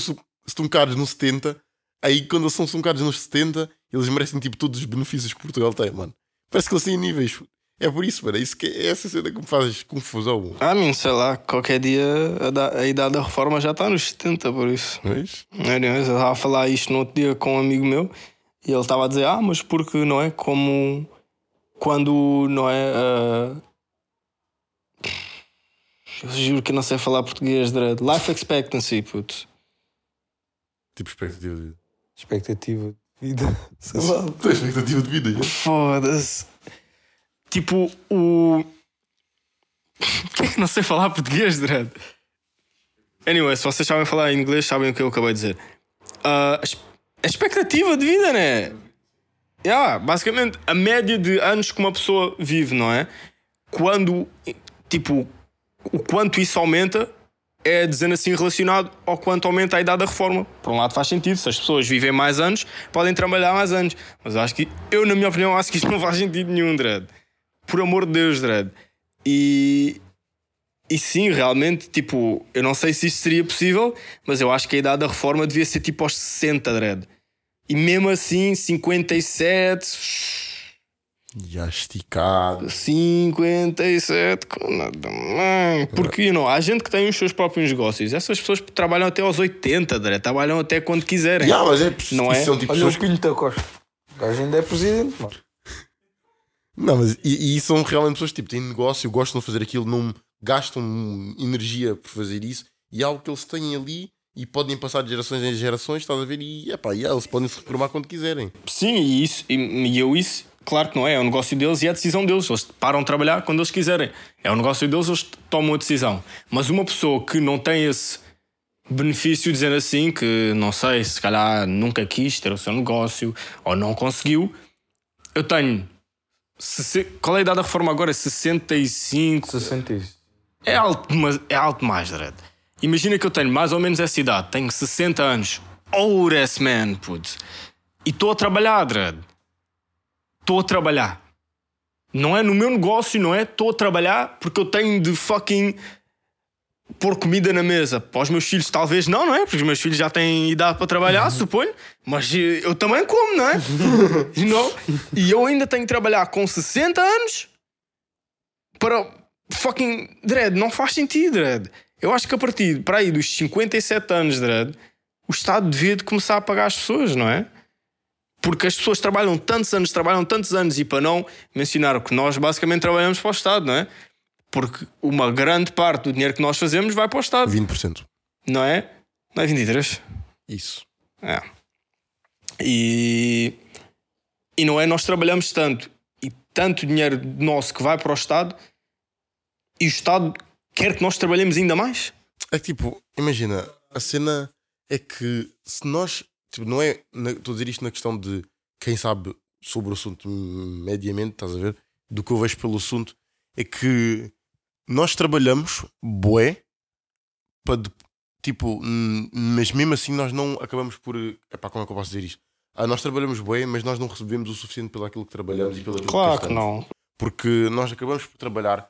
S3: estuncados no 70, aí quando eles são estuncados nos 70, eles merecem tipo todos os benefícios que Portugal tem, mano. Parece que eles têm níveis. É por isso, mano. É, isso que, é essa cena que me faz confusão. mano.
S2: Ah, mim, sei lá, qualquer dia a, da- a idade da reforma já está nos 70, por isso.
S3: Mas,
S2: Anyways, eu estava a falar isto no outro dia com um amigo meu e ele estava a dizer: Ah, mas porque não é como quando não é. ah, Eu juro que não sei falar português, Dredd. Life expectancy, puto.
S3: tipo, expectativa de vida.
S1: Expectativa de vida. Sei lá.
S3: Expectativa de vida, já.
S2: Foda-se. Tipo, o. Por que não sei falar português, Dredd? Anyway, se vocês sabem falar inglês, sabem o que eu acabei de dizer. A es- a expectativa de vida, né? Yeah, basicamente, a média de anos que uma pessoa vive, não é? Quando, tipo, o quanto isso aumenta é dizendo assim relacionado ao quanto aumenta a idade da reforma. Por um lado faz sentido, se as pessoas vivem mais anos, podem trabalhar mais anos. Mas acho que, eu na minha opinião, acho que isto não faz sentido nenhum, Dredd. Por amor de Deus, Dredd. E, e sim, realmente, tipo, eu não sei se isto seria possível, mas eu acho que a idade da reforma devia ser tipo aos 60, Dredd. E mesmo assim, 57,
S3: Já esticado.
S2: 57, com nada mãe. Porque, you know, há gente que tem os seus próprios negócios. Essas pessoas trabalham até aos 80, Dredd. Trabalham até quando quiserem.
S3: Já, mas é,
S2: Não é?
S3: São, tipo,
S1: Olha
S3: pessoas
S1: o Pinho da Costa. Gajo ainda é presidente, mano.
S3: Não, mas e, e são realmente pessoas que tipo, têm negócio, gostam de fazer aquilo, não gastam energia por fazer isso e é algo que eles têm ali e podem passar de gerações em gerações, estás a ver? E, epá, e eles podem se reformar quando quiserem.
S2: Sim, e isso, e, e eu isso, claro que não é, é o negócio deles e é a decisão deles. Eles param de trabalhar quando eles quiserem. É o negócio deles, eles tomam a decisão. Mas uma pessoa que não tem esse benefício, dizendo assim, que não sei, se calhar nunca quis ter o seu negócio ou não conseguiu, eu tenho. Qual é a idade da reforma agora? 65.
S1: 60 isso.
S2: É alto, mas é alto mais, Dredd. Imagina que eu tenho mais ou menos essa idade, tenho 60 anos. Ass man, putz. E estou a trabalhar, Dredd. Estou a trabalhar. Não é no meu negócio, não é? Estou a trabalhar porque eu tenho de fucking pôr comida na mesa. Para os meus filhos, talvez não, não é? Porque os meus filhos já têm idade para trabalhar, suponho. Mas eu também como, não é? não? E eu ainda tenho de trabalhar com 60 anos para fucking Dredd, não faz sentido, Dredd. Eu acho que a partir para aí dos 57 anos, Dredd, o Estado devia de começar a pagar as pessoas, não é? Porque as pessoas trabalham tantos anos, trabalham tantos anos e para não mencionar que nós basicamente trabalhamos para o Estado, não é? Porque uma grande parte do dinheiro que nós fazemos vai para o Estado,
S3: 20%.
S2: não é? Não é 23?
S3: Isso.
S2: É. E, e não é nós trabalhamos tanto e tanto dinheiro nosso que vai para o Estado e o Estado quer que nós trabalhemos ainda mais.
S3: É que tipo, imagina, a cena é que se nós, tipo, não é, estou a dizer isto na questão de quem sabe sobre o assunto mediamente, estás a ver? Do que eu vejo pelo assunto, é que nós trabalhamos bué para tipo, mas mesmo assim nós não acabamos por, epá, como é que eu posso dizer isto? Ah, nós trabalhamos bué, mas nós não recebemos o suficiente pelo aquilo que trabalhamos e pelo aquilo
S2: Claro
S3: que
S2: que não.
S3: porque nós acabamos por trabalhar.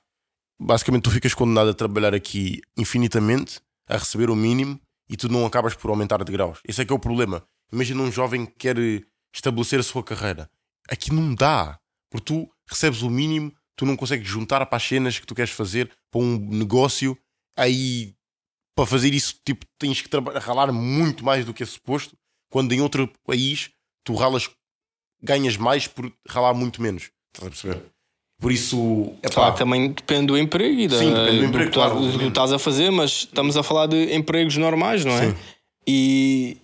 S3: Basicamente, tu ficas condenado a trabalhar aqui infinitamente, a receber o mínimo e tu não acabas por aumentar de graus. Esse é que é o problema. Imagina um jovem que quer eh, estabelecer a sua carreira. Aqui não dá, porque tu recebes o mínimo, tu não consegues juntar para as cenas que tu queres fazer para um negócio. Aí, para fazer isso, tipo, tens que ralar muito mais do que é suposto. Quando em outro país tu ralas, ganhas mais por ralar muito menos. Estás a perceber? Por isso, é
S2: Claro, também depende do emprego e da,
S3: Sim, depende do emprego, claro,
S2: do que estás a fazer, mas estamos a falar de empregos normais, não é?
S3: Sim.
S2: E,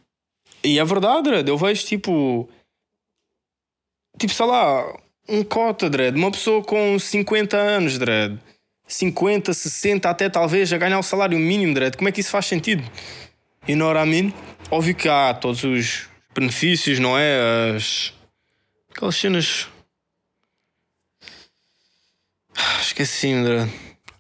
S2: e é verdade, Dredd, eu vejo tipo. Tipo, sei lá, um cota, Dredd, uma pessoa com 50 anos, Dredd. 50, 60, até talvez a ganhar o salário mínimo, Dredd. Como é que isso faz sentido? E não I mean? Óbvio que há todos os benefícios, não é? As. Aquelas cenas. Esqueci-me, Dredd.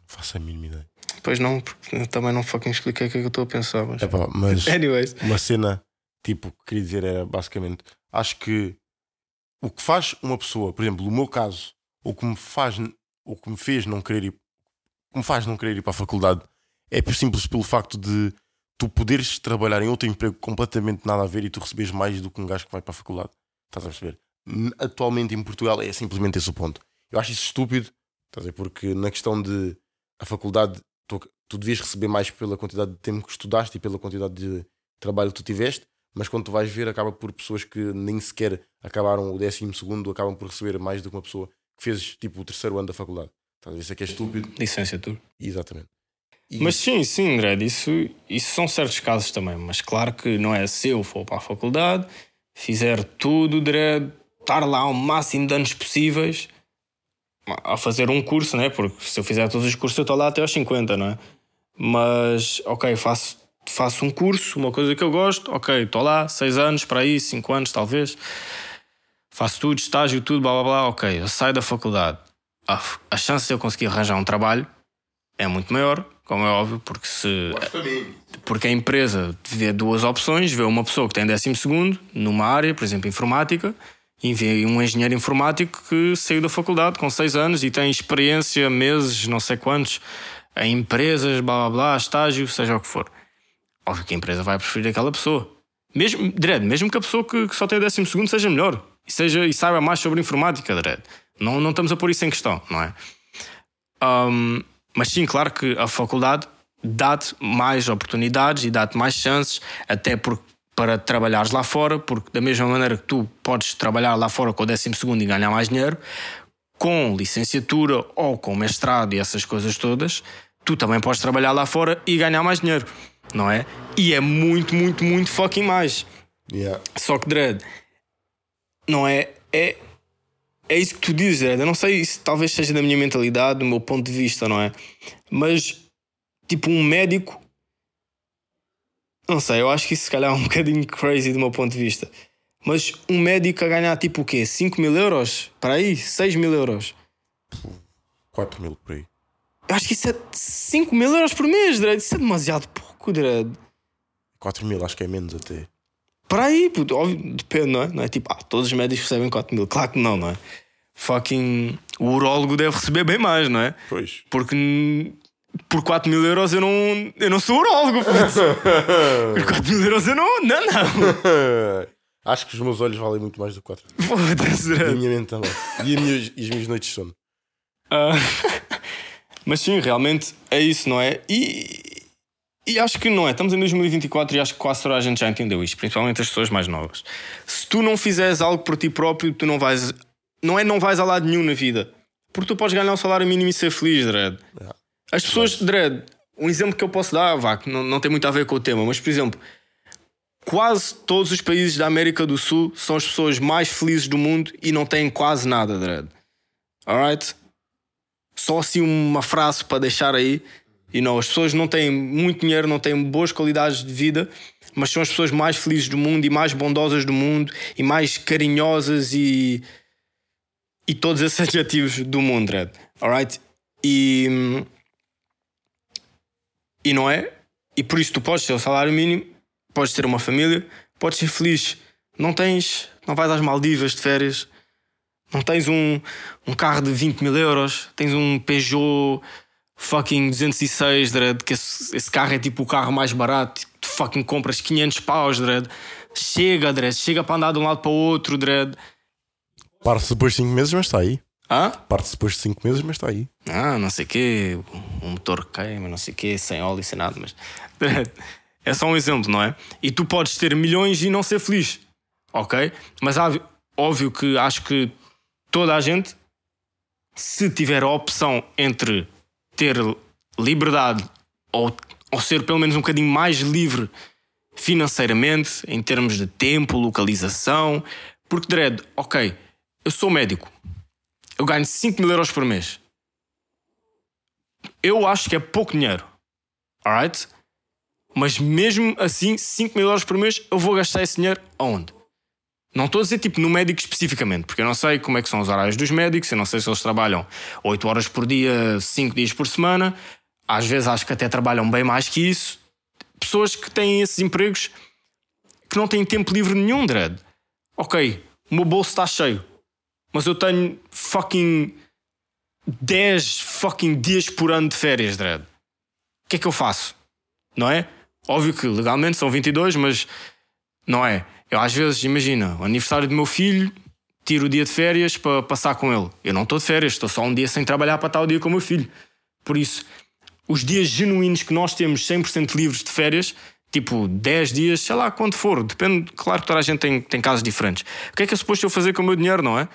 S3: faço a mínima ideia.
S2: Pois não, porque também não fucking expliquei o que é que eu estou a pensar, mas.
S3: Epá, mas
S2: Anyways.
S3: uma cena, tipo, que queria dizer era basicamente: acho que o que faz uma pessoa, por exemplo, no meu caso, o que me faz, o que me fez não querer ir, o que me faz não querer ir para a faculdade é por simples pelo facto de tu poderes trabalhar em outro emprego completamente nada a ver e tu receberes mais do que um gajo que vai para a faculdade. Estás a perceber? Atualmente em Portugal é simplesmente esse o ponto. Eu acho isso estúpido, estás? Porque na questão de a faculdade, tu, tu devias receber mais pela quantidade de tempo que estudaste e pela quantidade de trabalho que tu tiveste, mas quando tu vais ver, acaba por pessoas que nem sequer acabaram o décimo segundo, acabam por receber mais do que uma pessoa que fez tipo o terceiro ano da faculdade. Estás? Isso é que é estúpido.
S2: Licenciatura.
S3: Exatamente. E
S2: Mas sim, sim, Dredd, isso, isso são certos casos também. Mas claro que não é se eu for para a faculdade, fizer tudo, Dredd, estar lá ao máximo de anos possíveis a fazer um curso, né? Porque se eu fizer todos os cursos, eu estou lá até aos 50, não é? Mas, ok, faço, faço um curso, uma coisa que eu gosto, ok, estou lá, 6 anos, para aí, 5 anos talvez, faço tudo, estágio, tudo, blá blá blá, ok, eu saio da faculdade. A, a chance de eu conseguir arranjar um trabalho é muito maior, como é óbvio, porque se porque a empresa vê duas opções, vê uma pessoa que tem 12 segundo numa área, por exemplo, informática, e vê um engenheiro informático que saiu da faculdade com 6 anos e tem experiência, meses, não sei quantos, em empresas, blá blá blá, estágio, seja o que for. Óbvio que a empresa vai preferir aquela pessoa. Mesmo, Dredd, mesmo que a pessoa que, que só tem 12 segundo seja melhor e, seja, e saiba mais sobre informática, Dredd. Não, não estamos a pôr isso em questão, não é? Um, mas sim, claro que a faculdade dá-te mais oportunidades e dá-te mais chances, até por, para trabalhares lá fora, porque da mesma maneira que tu podes trabalhar lá fora com o 12 e ganhar mais dinheiro, com licenciatura ou com mestrado e essas coisas todas, tu também podes trabalhar lá fora e ganhar mais dinheiro. não é? E é muito, muito, muito fucking mais.
S3: Yeah.
S2: Só que, Dredd, não é? É, é isso que tu dizes, Dredd. Eu não sei se talvez seja da minha mentalidade, do meu ponto de vista, não é? Mas, tipo, um médico. Não sei, eu acho que isso se calhar é um bocadinho crazy do meu ponto de vista. Mas um médico a ganhar tipo o quê? 5 mil euros? Para aí? 6 mil euros?
S3: 4 mil por aí.
S2: Eu acho que isso é 5 mil euros por mês, Dredd. Isso é demasiado pouco, Dredd.
S3: 4 mil, acho que é menos até.
S2: Para aí, puto, óbvio, depende, não é? Não é tipo, ah, todos os médicos recebem 4 mil. Claro que não, não é? Fucking. O urólogo deve receber bem mais, não é?
S3: Pois.
S2: Porque por 4 mil euros eu não, eu não sou urólogo, puto. Por 4 mil euros eu não. Não, não.
S3: acho que os meus olhos valem muito mais do que 4 mil.
S2: Foda-se,
S3: E a minha mente também. E, minha- e as minhas noites de sono.
S2: Ah, mas sim, realmente é isso, não é? E, e acho que não é. Estamos em 2024 e acho que quase toda a gente já entendeu isto, principalmente as pessoas mais novas. Se tu não fizeres algo por ti próprio, tu não vais. Não é não vais a lado nenhum na vida. Porque tu podes ganhar um salário mínimo e ser feliz, Dredd.
S3: Yeah.
S2: As pessoas, Dredd, um exemplo que eu posso dar, vá, que não, não tem muito a ver com o tema, mas por exemplo, quase todos os países da América do Sul são as pessoas mais felizes do mundo e não têm quase nada, Dredd. Alright? Só assim uma frase para deixar aí. E não, as pessoas não têm muito dinheiro, não têm boas qualidades de vida, mas são as pessoas mais felizes do mundo e mais bondosas do mundo e mais carinhosas e. e todos esses adjetivos do mundo, Red. Alright? E. e não é? E por isso tu podes ter o salário mínimo, podes ter uma família, podes ser feliz. Não tens. não vais às Maldivas de férias. Não tens um, um carro de 20 mil euros, tens um Peugeot fucking 206, dread, que esse, esse carro é tipo o carro mais barato, tu fucking compras 500 paus, dread. Chega, dread, chega para andar de um lado para o outro, dread.
S3: Parte-se depois de 5 meses, mas está aí.
S2: Hã?
S3: Parte-se depois de 5 meses, mas está aí.
S2: Ah, não sei o quê, um motor queima, não sei o quê, sem óleo, sem nada, mas dread, é só um exemplo, não é? E tu podes ter milhões e não ser feliz, ok? Mas há- óbvio que acho que toda a gente, se tiver a opção entre ter liberdade ou, ou ser pelo menos um bocadinho mais livre financeiramente, em termos de tempo, localização, porque, Dredd, ok, eu sou médico, eu ganho 5 mil euros por mês. Eu acho que é pouco dinheiro, alright? Mas mesmo assim, 5 mil euros por mês, eu vou gastar esse dinheiro aonde? Não estou a dizer tipo no médico especificamente, porque eu não sei como é que são os horários dos médicos, eu não sei se eles trabalham 8 horas por dia, 5 dias por semana. Às vezes acho que até trabalham bem mais que isso. Pessoas que têm esses empregos que não têm tempo livre nenhum, Dredd. Ok, o meu bolso está cheio, mas eu tenho fucking 10 fucking dias por ano de férias, Dredd. O que é que eu faço? Não é? Óbvio que legalmente são 22, mas não é? Eu às vezes, imagina, o aniversário do meu filho, tiro o dia de férias para passar com ele. Eu não estou de férias, estou só um dia sem trabalhar para estar o dia com o meu filho. Por isso, os dias genuínos que nós temos 100% livres de férias, tipo 10 dias, sei lá quanto for, depende, claro que toda a gente tem, tem casos diferentes. O que é que é suposto eu fazer com o meu dinheiro, não é?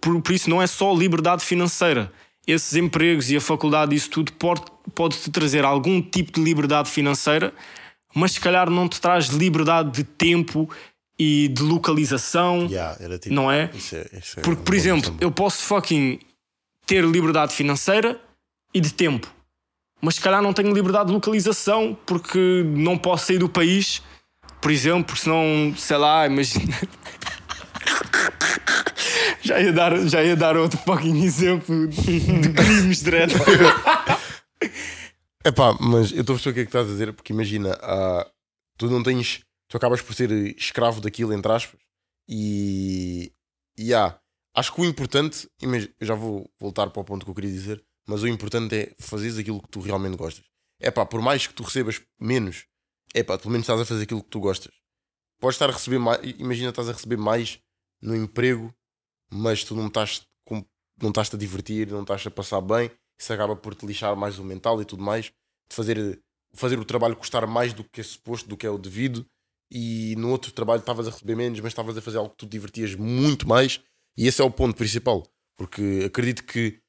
S2: Por, por isso, não é só liberdade financeira. Esses empregos e a faculdade, isso tudo pode- pode-te trazer algum tipo de liberdade financeira, mas se calhar não te traz liberdade de tempo e de localização.
S3: Yeah, era tipo,
S2: Não é?
S3: Isso é, isso é
S2: Porque, por exemplo,
S3: questão.
S2: eu posso fucking ter liberdade financeira e de tempo, mas se calhar não tenho liberdade de localização porque não posso sair do país, por exemplo, porque senão, sei lá, imagina. já, ia dar, já ia dar outro fucking exemplo de crimes, dread.
S3: Epá, mas eu estou a perceber o que é que estás a dizer, porque imagina, ah, tu não tens. Tu acabas por ser escravo daquilo, entre aspas, e. E há. Acho que o importante, imagi- eu já vou voltar para o ponto que eu queria dizer, mas o importante é fazeres aquilo que tu realmente gostas. É pá, por mais que tu recebas menos, é pá, pelo menos estás a fazer aquilo que tu gostas. Podes estar a receber mais, imagina, estás a receber mais no emprego, mas tu não estás, não estás a divertir, não estás a passar bem, isso acaba por te lixar mais o mental e tudo mais, de fazer, fazer o trabalho custar mais do que é suposto, do que é o devido, e no outro trabalho estavas a receber menos, mas estavas a fazer algo que tu divertias muito mais, e esse é o ponto principal, porque acredito que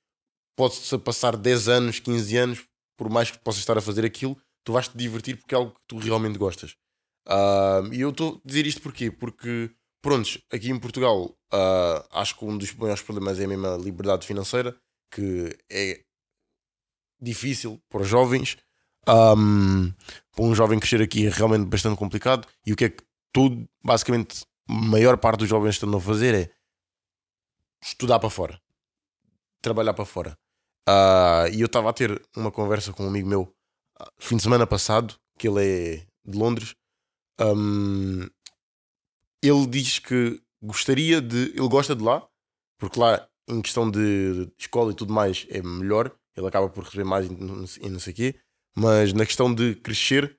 S3: pode-se passar 10 anos, 15 anos, por mais que possas estar a fazer aquilo, tu vais te divertir porque é algo que tu realmente gostas. Ah, e eu estou a dizer isto porquê? Porque, prontos, aqui em Portugal, ah, acho que um dos maiores problemas é a mesma liberdade financeira, que é difícil para os jovens. Um, para um jovem crescer aqui é realmente bastante complicado. E o que é que tudo, basicamente, a maior parte dos jovens estão a fazer é estudar para fora, trabalhar para fora. Uh, e eu estava a ter uma conversa com um amigo meu uh, fim de semana passado, que ele é de Londres. Um, ele diz que gostaria de. Ele gosta de lá, porque lá, em questão de escola e tudo mais, é melhor. Ele acaba por receber mais e não sei o quê mas na questão de crescer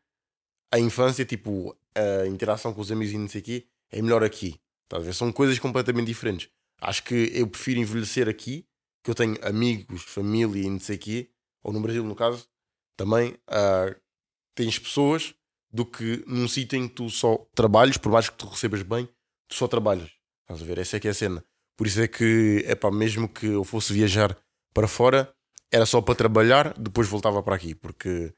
S3: a infância, tipo, a interação com os amigos e não sei o quê, é melhor aqui. Estás a ver? São coisas completamente diferentes. Acho que eu prefiro envelhecer aqui, que eu tenho amigos, família e não sei o quê, ou no Brasil, no caso, também uh, tens pessoas do que num sítio em que tu só trabalhas, por mais que tu recebas bem, tu só trabalhas. Estás a ver? Essa é que é a cena. Por isso é que, é pá, mesmo que eu fosse viajar para fora, era só para trabalhar, depois voltava para aqui, porque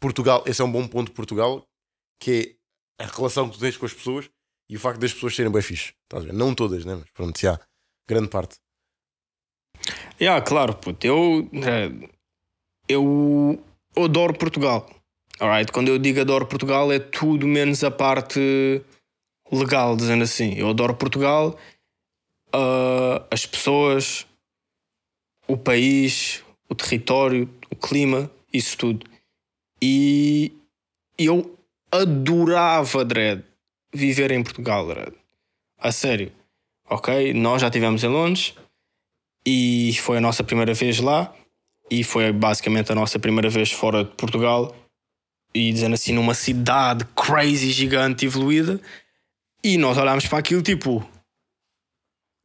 S3: Portugal, esse é um bom ponto de Portugal, que é a relação que tu tens com as pessoas e o facto das pessoas serem bem fixe. Estás a ver? Não todas, né? mas pronto, já, grande parte.
S2: Yeah, claro, puto. Eu, eh, eu adoro Portugal. Alright? Quando eu digo adoro Portugal, é tudo menos a parte legal, dizendo assim. Eu adoro Portugal, uh, as pessoas, o país, o território, o clima, isso tudo. E eu adorava, Dredd, viver em Portugal, Dredd. A sério. Ok? Nós já estivemos em Londres e foi a nossa primeira vez lá e foi basicamente a nossa primeira vez fora de Portugal e dizendo assim numa cidade crazy, gigante, evoluída e nós olhámos para aquilo tipo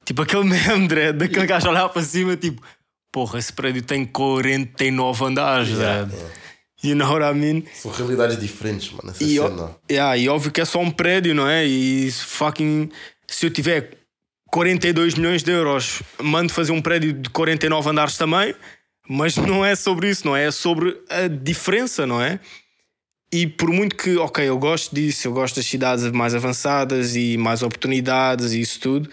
S2: tipo aquele meme, Dredd, daquele gajo olhar para cima tipo porra, esse prédio tem 49 andares, yeah, yeah. You know what I mean?
S3: São realidades diferentes, mano. Essa e, cena.
S2: Yeah, e óbvio que é só um prédio, não é? E fucking. Se eu tiver 42 milhões de euros, mando fazer um prédio de 49 andares também. Mas não é sobre isso, não é? É sobre a diferença, não é? E por muito que, ok, eu gosto disso, eu gosto das cidades mais avançadas e mais oportunidades e isso tudo,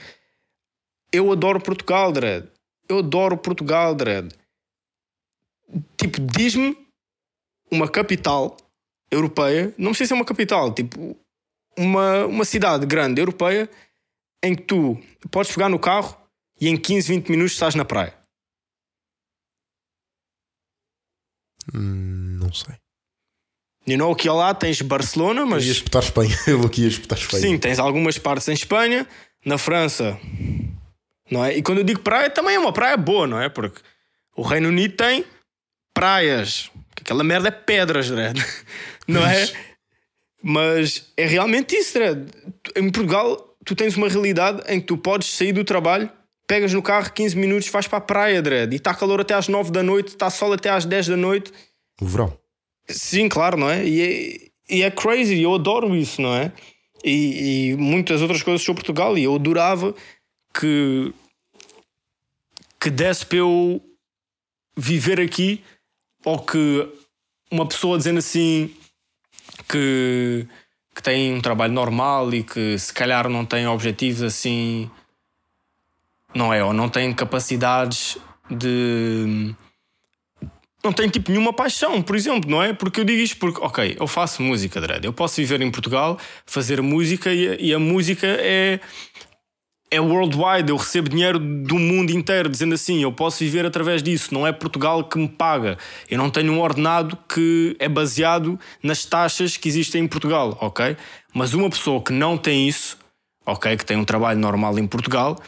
S2: eu adoro Portugal, Dredd. Eu adoro Portugal, Dredd. Tipo, diz-me uma capital europeia, não precisa ser uma capital, tipo, uma, uma cidade grande europeia em que tu podes pegar no carro e em 15, 20 minutos estás na praia.
S3: Hum, não sei.
S2: You know que lá tens Barcelona, mas.
S3: Eu ia espetar Espanha. Eu aqui ia espetar Espanha.
S2: Sim, tens algumas partes em Espanha, na França não é? E quando eu digo praia, também é uma praia boa, não é? Porque o Reino Unido tem praias, aquela merda é pedras, né? não é? Mas é realmente isso, né? Em Portugal, tu tens uma realidade em que tu podes sair do trabalho, pegas no carro 15 minutos, vais para a praia, Dredd, e está calor até às 9 da noite, está sol até às 10 da noite.
S3: O verão.
S2: Sim, claro, não é? E é, e é crazy, eu adoro isso, não é? E, e muitas outras coisas sobre Portugal, e eu adorava que que desse para eu viver aqui ou que uma pessoa dizendo assim que, que tem um trabalho normal e que se calhar não tem objetivos assim, não é? Ou não tem capacidades de. Não tem tipo nenhuma paixão, por exemplo, não é? Porque eu digo isto porque, ok, eu faço música, Dredd. Eu posso viver em Portugal, fazer música e a, e a música é é worldwide, eu recebo dinheiro do mundo inteiro, dizendo assim, eu posso viver através disso, não é Portugal que me paga. Eu não tenho um ordenado que é baseado nas taxas que existem em Portugal, ok? Mas uma pessoa que não tem isso, ok, que tem um trabalho normal em Portugal,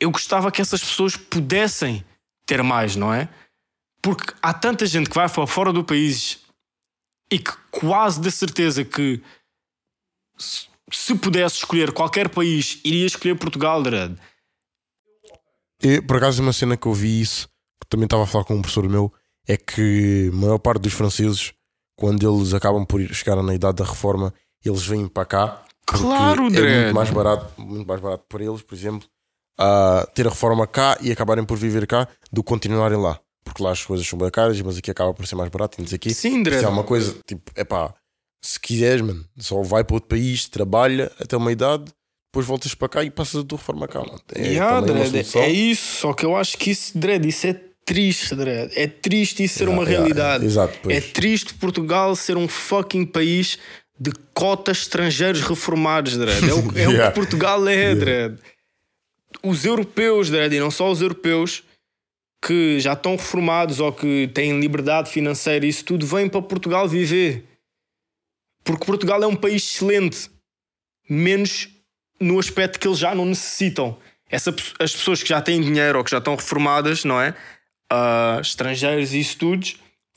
S2: eu gostava que essas pessoas pudessem ter mais, não é? Porque há tanta gente que vai para fora do país e que quase de certeza que se pudesse escolher qualquer país, iria escolher Portugal, Dredd.
S3: Por acaso, uma cena que eu vi isso, que também estava a falar com um professor meu, é que a maior parte dos franceses, quando eles acabam por chegar na idade da reforma, eles vêm para cá.
S2: Claro,
S3: Dredd. É muito mais barato, muito mais barato para eles, por exemplo, uh, ter a reforma cá e acabarem por viver cá do que continuarem lá. Porque lá as coisas são bem caras, mas aqui acaba por ser mais barato quê.
S2: Sim,
S3: Se é uma coisa, tipo, é pá, se quiseres, mano, só vai para outro país, trabalha até uma idade, depois voltas para cá e passas a tua reforma cá, mano. É,
S2: Yeah, Dredd,
S3: solução.
S2: é isso, só que eu acho que isso, Dredd, isso é triste, Dredd. É triste isso ser uma
S3: Yeah, yeah,
S2: realidade.
S3: exato, pois.
S2: é triste Portugal ser um fucking país de cotas estrangeiros reformados, Dredd. É o, é o
S3: Yeah.
S2: que Portugal é, Dredd. Os europeus, Dredd, e não só os europeus que já estão reformados ou que têm liberdade financeira, isso tudo vem para Portugal viver. Porque Portugal é um país excelente, menos no aspecto que eles já não necessitam. Essa, as pessoas que já têm dinheiro ou que já estão reformadas, não é? Ah, estrangeiros e isso tudo,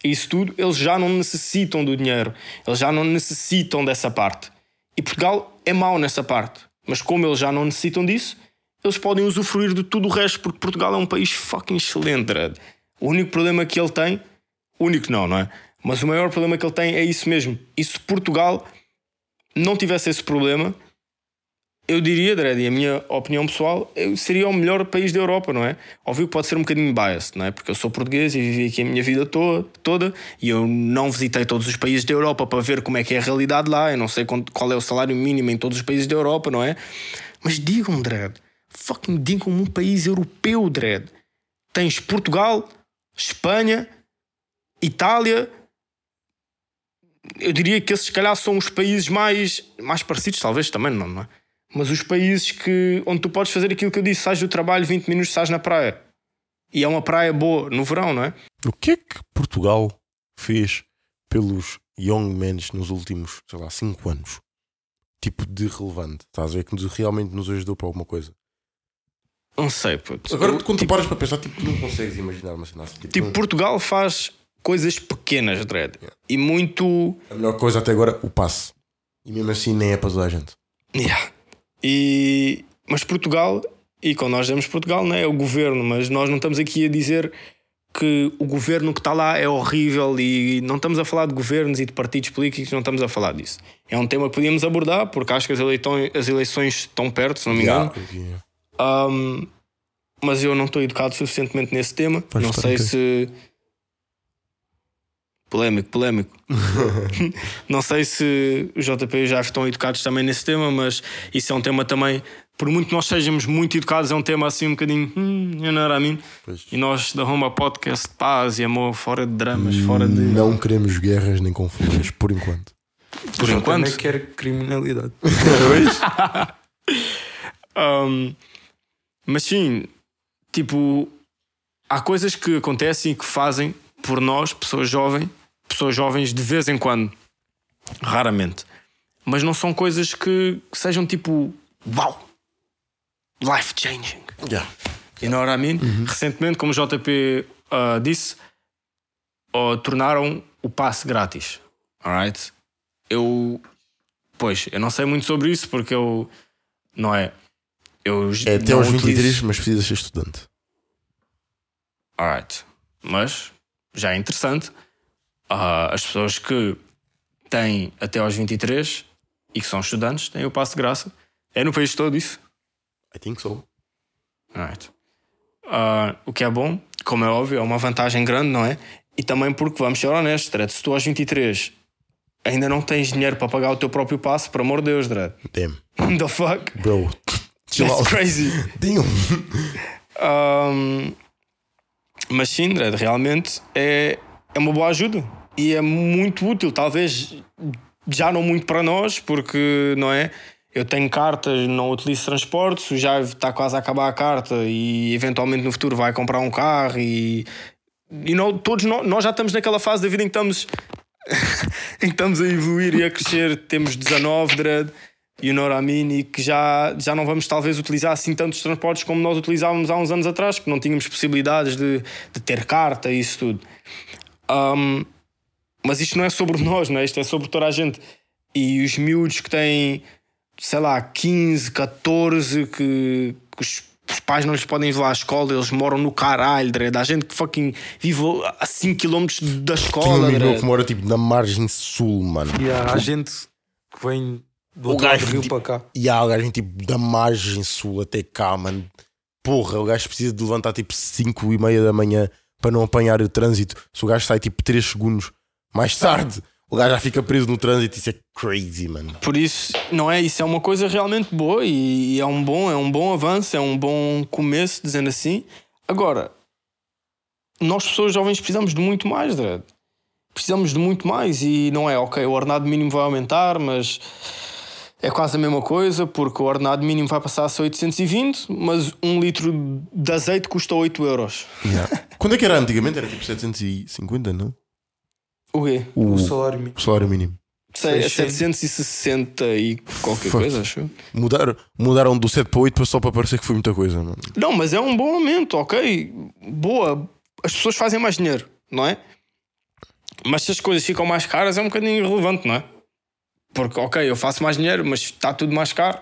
S2: isso tudo, eles já não necessitam do dinheiro. Eles já não necessitam dessa parte. E Portugal é mau nessa parte. Mas como eles já não necessitam disso, eles podem usufruir de tudo o resto, porque Portugal é um país fucking excelente, Dredd. O único problema que ele tem, único não, não é? Mas o maior problema que ele tem é isso mesmo. E se Portugal não tivesse esse problema, eu diria, Dredd, e a minha opinião pessoal, seria o melhor país da Europa, não é? Óbvio que pode ser um bocadinho biased, não é? Porque eu sou português e vivi aqui a minha vida to- toda e eu não visitei todos os países da Europa para ver como é que é a realidade lá. Eu não sei qual é o salário mínimo em todos os países da Europa, não é? Mas digam, Dredd, fucking digam-me um país europeu, Dredd. Tens Portugal, Espanha, Itália. Eu diria que esses, se calhar, são os países mais, mais parecidos, talvez também não, não é? Mas os países que, onde tu podes fazer aquilo que eu disse, sais do trabalho 20 minutos, estás na praia. E é uma praia boa no verão, não é?
S3: O que é que Portugal fez pelos young men nos últimos, sei lá, 5 anos? Tipo de relevante. Estás a ver que realmente nos ajudou para alguma coisa.
S2: Não sei, puto.
S3: Agora, quando tu paras para pensar, tipo, tu não consegues imaginar uma cena assim. Tipo,
S2: Tipo, Portugal faz coisas pequenas, Dredd. E muito.
S3: a melhor coisa até agora, o passe. E mesmo assim, nem é para toda a gente.
S2: Yeah. E... Mas Portugal, e quando nós dizemos Portugal, não é? é o governo, mas nós não estamos aqui a dizer que o governo que está lá é horrível e não estamos a falar de governos e de partidos políticos, não estamos a falar disso. É um tema que podíamos abordar, porque acho que as, eleitões, as eleições estão perto, se não me engano.
S3: Yeah,
S2: Um, mas eu não estou educado suficientemente nesse tema.
S3: Vais
S2: não sei se. Polémico, polémico. não sei se os JP e o Jaf estão educados também nesse tema, mas isso é um tema também. Por muito que nós sejamos muito educados, é um tema assim um bocadinho. Hum, you know what I mean?
S3: Pois.
S2: E nós da Roma Podcast, paz e amor, fora de dramas, fora de.
S3: Não queremos guerras nem confusões, por enquanto.
S2: Por
S1: Eu
S2: enquanto.
S1: também quero criminalidade.
S2: Um, mas sim, tipo, há coisas que acontecem e que fazem por nós, pessoas jovens, pessoas jovens de vez em quando, raramente, mas não são coisas que, que sejam tipo, uau, life changing.
S3: Yeah.
S2: You know what I mean? Recentemente, como o JP ah, disse, ah, tornaram o passe grátis. Alright? Eu. Pois, eu não sei muito sobre isso porque eu. Não é? Eu
S3: É até aos
S2: utilizo-
S3: 23, mas precisas ser estudante.
S2: Alright. Mas já é interessante. Ah, as pessoas que têm até aos 23 e que são estudantes têm o passe de graça. É no país todo isso.
S3: I think so.
S2: Alright. Ah, o que é bom, como é óbvio, é uma vantagem grande, não é? E também porque, vamos ser honestos, Dredd, se tu aos 23 ainda não tens dinheiro para pagar o teu próprio passe, por amor de Deus, Dredd.
S3: Damn.
S2: The fuck?
S3: Bro. Chill
S2: That's crazy.
S3: Damn.
S2: Um, mas sim, Dredd, realmente é, é uma boa ajuda e é muito útil. Talvez já não muito para nós, porque não é? Eu tenho cartas, não utilizo transportes, o já está quase a acabar a carta e eventualmente no futuro vai comprar um carro e. E não, todos nós, nós já estamos naquela fase da vida em que estamos, em que estamos a evoluir e a crescer. Temos 19, Dredd, you know what I mean? E que já, já não vamos talvez utilizar assim tantos transportes como nós utilizávamos há uns anos atrás, que não tínhamos possibilidades de, de ter carta e isso tudo. Um, mas isto não é sobre nós, não é? Isto é sobre toda a gente. E os miúdos que têm, sei lá, 15, 14, que, que os, os pais não lhes podem levar à escola, eles moram no caralho, Dredd. Há gente que fucking vive a 5 km da
S3: Tinha um
S2: escola,
S3: amigo meu
S2: Dredd.
S3: que mora tipo na margem sul, mano.
S1: E há gente que vem do
S3: O gajo
S1: rio
S3: tipo-
S1: para cá.
S3: E há o gajo tipo da margem sul até cá, mano. Porra, o gajo precisa de levantar tipo 5 e meia da manhã para não apanhar o trânsito. Se o gajo sai tipo 3 segundos mais tarde, o gajo já fica preso no trânsito. Isso é crazy, mano.
S2: Por isso, não é? Isso é uma coisa realmente boa e, e é um bom, é um bom avanço, é um bom começo, dizendo assim. Agora, nós pessoas jovens precisamos de muito mais, Dredd. Precisamos de muito mais e não é, ok, o ordenado mínimo vai aumentar, mas é quase a mesma coisa, porque o ordenado mínimo vai passar a ser 820, mas um litro de azeite custa 8 euros.
S3: Yeah. Quando é que era antigamente? Era tipo 750, não?
S2: O quê?
S3: O,
S1: O salário mínimo.
S3: o salário mínimo.
S2: Sei, é
S1: 600.
S2: 760 e qualquer
S3: Fuck.
S2: coisa, acho.
S3: Mudaram, mudaram do 7 para 8 para só para parecer que foi muita coisa, mano.
S2: Não, mas é um bom aumento, ok? Boa. As pessoas fazem mais dinheiro, não é? Mas se as coisas ficam mais caras é um bocadinho irrelevante, não é? Porque, ok, eu faço mais dinheiro, mas está tudo mais caro.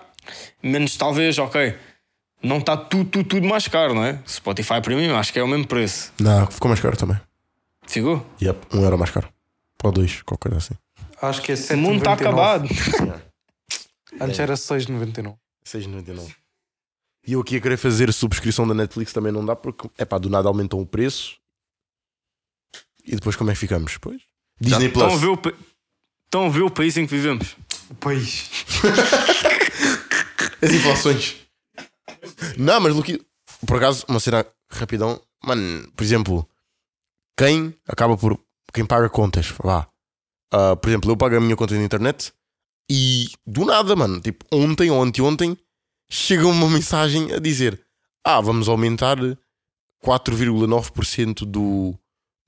S2: Menos talvez, ok. Não está tudo, tudo, tudo mais caro, não é? Spotify Premium acho que é o mesmo preço.
S3: Não, ficou mais caro também.
S2: Ficou?
S3: Yep, um euro mais caro. Ou dois, qualquer coisa assim.
S1: Acho que é
S2: O mundo está
S1: 7,99.
S2: acabado.
S1: Antes era 6,99.
S3: 6,99. E eu aqui a querer fazer subscrição da Netflix também não dá porque, é pá, do nada aumentam o preço. E depois como é que ficamos? Pois. Disney Plus.
S2: Estão a, ver o, estão a ver o país em que vivemos.
S1: Pois.
S3: As inflações. Não, mas Luqui, por acaso, uma cena rapidão. Mano, por exemplo, quem acaba por. Quem paga contas, vá. Ah, por exemplo, eu pago a minha conta de internet e do nada, mano, tipo, ontem ou anteontem, chega uma mensagem a dizer: Ah, vamos aumentar 4,9% do,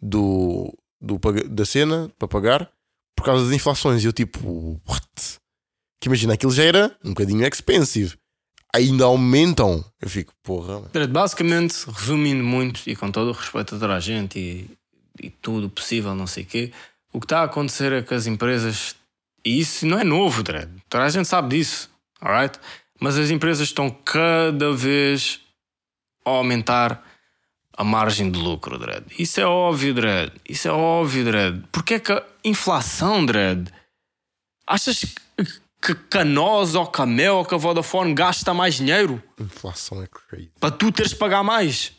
S3: do, do, da cena para pagar por causa das inflações. E eu, tipo, what? Que imagina, aquilo já era um bocadinho expensive. Ainda aumentam. Eu fico, porra. mano.
S2: Basicamente, resumindo muito e com todo o respeito a toda a gente e, e tudo possível, não sei o quê, o que está a acontecer é que as empresas. E isso não é novo, Dredd. Toda a gente sabe disso, alright? Mas as empresas estão cada vez a aumentar a margem de lucro, Dredd. Isso é óbvio, Dredd. Isso é óbvio, Dredd. Porque é que a inflação, Dredd. Achas que, a nós, ou que a Mel, ou que a Vodafone gasta mais dinheiro?
S3: Inflação é crazy.
S2: para tu teres de pagar mais.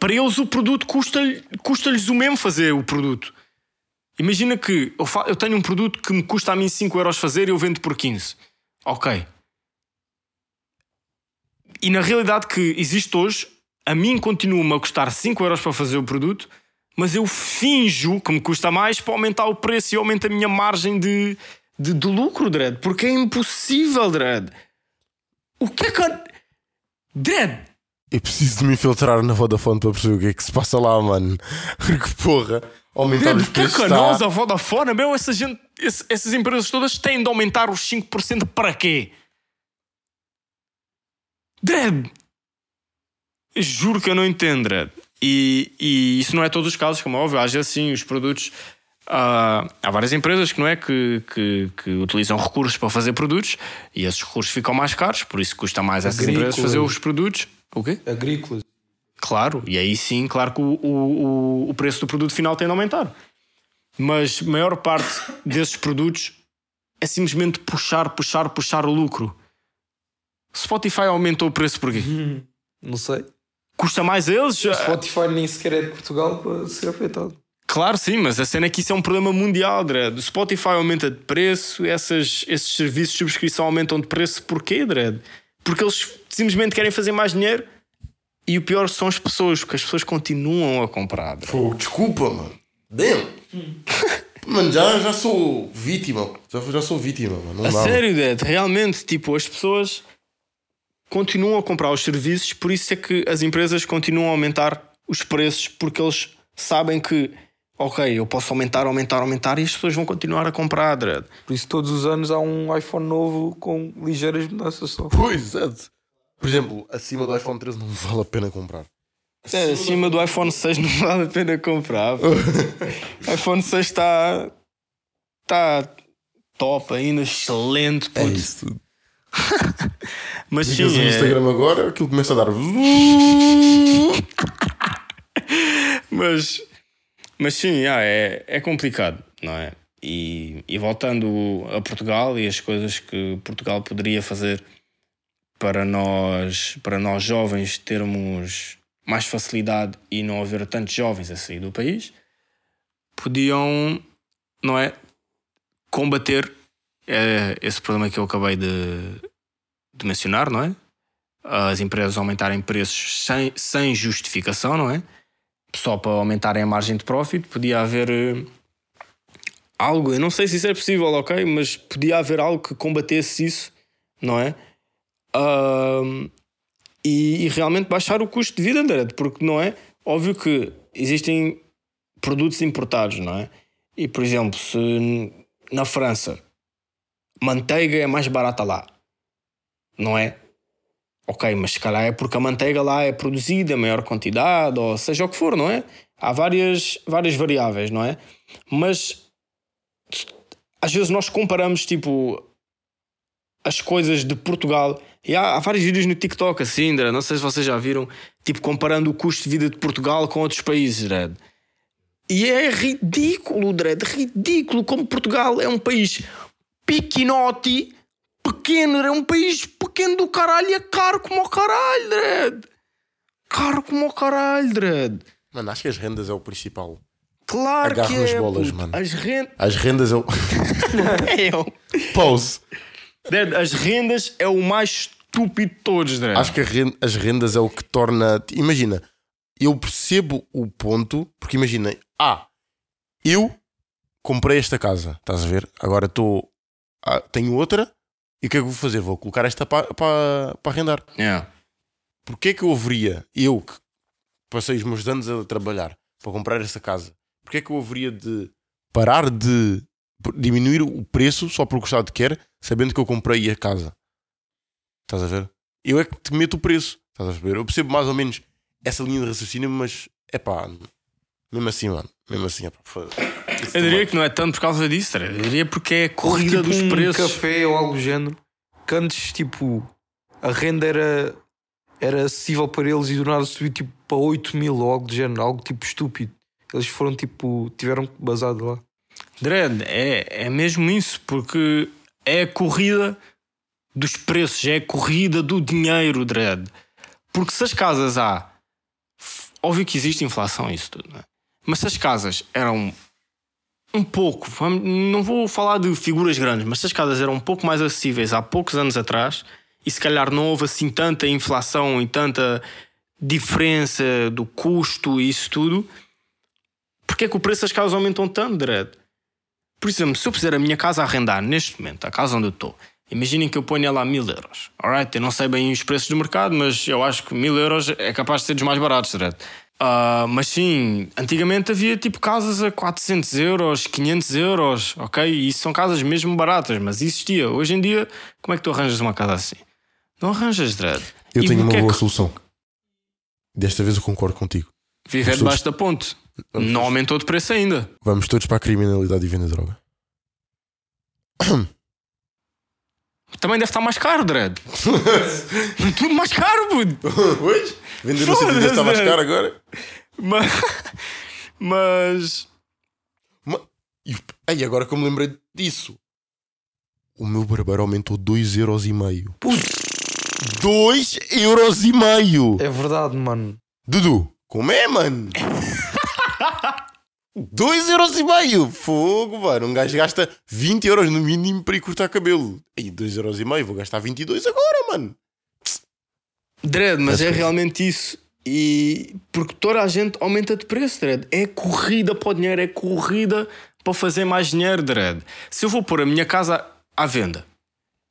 S2: Para eles o produto custa-lhe- custa-lhes o mesmo fazer o produto. Imagina que eu, eu tenho um produto que me custa a mim 5 euros fazer e eu vendo por 15. Ok. E na realidade que existe hoje, a mim continua-me a custar 5 euros para fazer o produto, mas eu finjo que me custa mais para aumentar o preço e aumenta a minha margem de, de, de lucro, Dredd. Porque é impossível, Dredd. O que é que. Dredd!
S3: Eu preciso de me infiltrar na Vodafone para perceber o que é que se passa lá, mano. Porque porra, aumentar os
S2: Dredd, o que é
S3: preços.
S2: que a
S3: está-
S2: nós, a Vodafone, meu, essa gente, esse- essas empresas todas têm de aumentar os 5% para quê? Dredd! Juro que eu não entendo. E, e isso não é todos os casos, como é óbvio. Às vezes, sim, os produtos. ah, há várias empresas que não é que, que, que utilizam recursos para fazer produtos e esses recursos ficam mais caros, por isso custa mais a essas empresas
S1: Agrícolas.
S2: fazer os produtos. O quê?
S1: Agrícolas.
S2: Claro, e aí sim, claro que o, o, o- preço do produto final tem de aumentar. Mas a maior parte desses produtos é simplesmente puxar, puxar, puxar o lucro. Spotify aumentou o preço porquê?
S1: Não sei.
S2: Custa mais a eles?
S1: Spotify nem sequer é de Portugal para ser afetado.
S2: Claro, sim, mas a cena é que isso é um problema mundial, Dredd. O Spotify aumenta de preço, essas, esses serviços de subscrição aumentam de preço, porquê, Dredd? Porque eles simplesmente querem fazer mais dinheiro e o pior são as pessoas, porque as pessoas continuam a comprar. Dredd.
S3: Pô, desculpa, mano. Damn. mano, já, já sou vítima. Já, já sou vítima, mano. Não
S2: A
S3: dá,
S2: sério, Dad, realmente, tipo, as pessoas continuam a comprar os serviços, por isso é que as empresas continuam a aumentar os preços, porque eles sabem que, ok, eu posso aumentar, aumentar, aumentar e as pessoas vão continuar a comprar, Dad.
S1: Por isso, todos os anos há um iPhone novo com ligeiras mudanças só.
S3: Pois, é. Por exemplo, acima do iPhone 13 não vale a pena comprar.
S2: É, acima do iPhone 6 não vale a pena comprar. iPhone 6 está. está top ainda, excelente.
S3: É
S2: puto.
S3: isso tudo.
S2: Mas sim,
S3: o
S2: é-
S3: Instagram agora, aquilo começa a dar.
S2: Mas, mas sim, ah, é, é complicado, não é? E, e voltando a Portugal e as coisas que Portugal poderia fazer para nós, para nós jovens termos mais facilidade e não haver tantos jovens a sair do país, podiam, não é, combater eh, esse problema que eu acabei de, de mencionar, não é? As empresas aumentarem preços sem, sem justificação, não é? Só para aumentarem a margem de profit, podia haver eh, algo, eu não sei se isso é possível, ok? Mas podia haver algo que combatesse isso, não é? Ahm, e, e realmente baixar o custo de vida, André, porque não é? Óbvio que existem produtos importados, não é? E por exemplo, se na França manteiga é mais barata lá, não é? Ok, mas se calhar é porque a manteiga lá é produzida em maior quantidade, ou seja o que for, não é? Há várias, várias variáveis, não é? Mas às vezes nós comparamos tipo as coisas de Portugal e há, há vários vídeos no TikTok assim, não sei se vocês já viram, tipo comparando o custo de vida de Portugal com outros países, Dredd. E é ridículo, Dredd, ridículo como Portugal é um país pequenote, pequeno, é um país pequeno do caralho e é caro como o caralho, Dredd. Caro como o caralho, Dredd.
S3: Mano, acho que as rendas é o principal.
S2: Claro
S3: Agarro
S2: que
S3: nas
S2: é,
S3: bolas,
S2: puto.
S3: mano.
S2: As rendas...
S3: As rendas é o.
S2: É, eu-
S3: Pause.
S2: Dredd, as rendas é o mais estúpido de todos, Dredd.
S3: Acho que a ren- as rendas é o que torna. Imagina, eu percebo o ponto, porque imagina, ah, eu comprei esta casa, estás a ver? Agora estou. ah, tenho outra, e o que é que eu vou fazer? Vou colocar esta para pa, pa arrendar.
S2: Yeah.
S3: Porquê é que eu haveria, eu que passei os meus anos a trabalhar para comprar esta casa, porquê é que eu haveria de parar de diminuir o preço só por gostar de quer, sabendo que eu comprei a casa? Estás a ver? Eu é que te meto o preço. Estás a ver? Eu percebo mais ou menos essa linha de raciocínio, mas é pá, mesmo assim, mano, mesmo assim, é pá, foda-se. Isso
S2: Eu diria
S3: também-
S2: que não é tanto por causa disso, Dredd. eu diria porque é a corrida
S1: tipo
S2: dos
S1: um
S2: preços.
S1: café ou algo do género. Que antes, tipo, a renda era, era acessível para eles e do nada subiu tipo para 8 mil ou algo do género, algo tipo estúpido. Eles foram tipo, tiveram basado lá.
S2: Dredd, é, é mesmo isso, porque é a corrida dos preços, é a corrida do dinheiro, Dredd. Porque se as casas há. Óbvio que existe inflação, isso tudo, não é? Mas se as casas eram um pouco, não vou falar de figuras grandes, mas se as casas eram um pouco mais acessíveis há poucos anos atrás, e se calhar não houve assim tanta inflação e tanta diferença do custo e isso tudo, porque é que o preço das casas aumentam tanto, Dredd? Por exemplo, se eu puser a minha casa a arrendar neste momento, a casa onde eu estou, imaginem que eu ponha lá mil euros. Alright, eu não sei bem os preços do mercado, mas eu acho que mil euros é capaz de ser dos mais baratos, Dredd. Ah, mas sim, antigamente havia tipo casas a 400 euros, 500 euros, ok? E isso são casas mesmo baratas, mas existia. Hoje em dia, como é que tu arranjas uma casa assim? Não arranjas, Dredd.
S3: Eu
S2: E
S3: tenho uma
S2: é
S3: boa
S2: que-
S3: solução. Desta vez eu concordo contigo.
S2: Viver debaixo da ponte. Não aumentou de preço ainda.
S3: Vamos todos para a criminalidade e venda de droga.
S2: Também deve estar mais caro, Dredd. Tudo mais caro, puto.
S3: Pois? Vender no sentido está mais caro agora.
S2: Mas. Mas.
S3: Ma- E, ei, agora que eu me lembrei disso, o meu barbeiro aumentou 2,5€.
S1: Puto,
S3: 2,5€!
S1: é verdade, mano.
S3: Dudu, como é, mano? 2,5€! Fogo, mano. Um gajo gasta 20 euros no mínimo para ir cortar cabelo. Aí, 2,5€, vou gastar 22 agora, mano.
S2: Dredd, mas é realmente isso. E. Porque toda a gente aumenta de preço, Dredd. É corrida para o dinheiro, é corrida para fazer mais dinheiro, Dredd. Se eu vou pôr a minha casa à venda,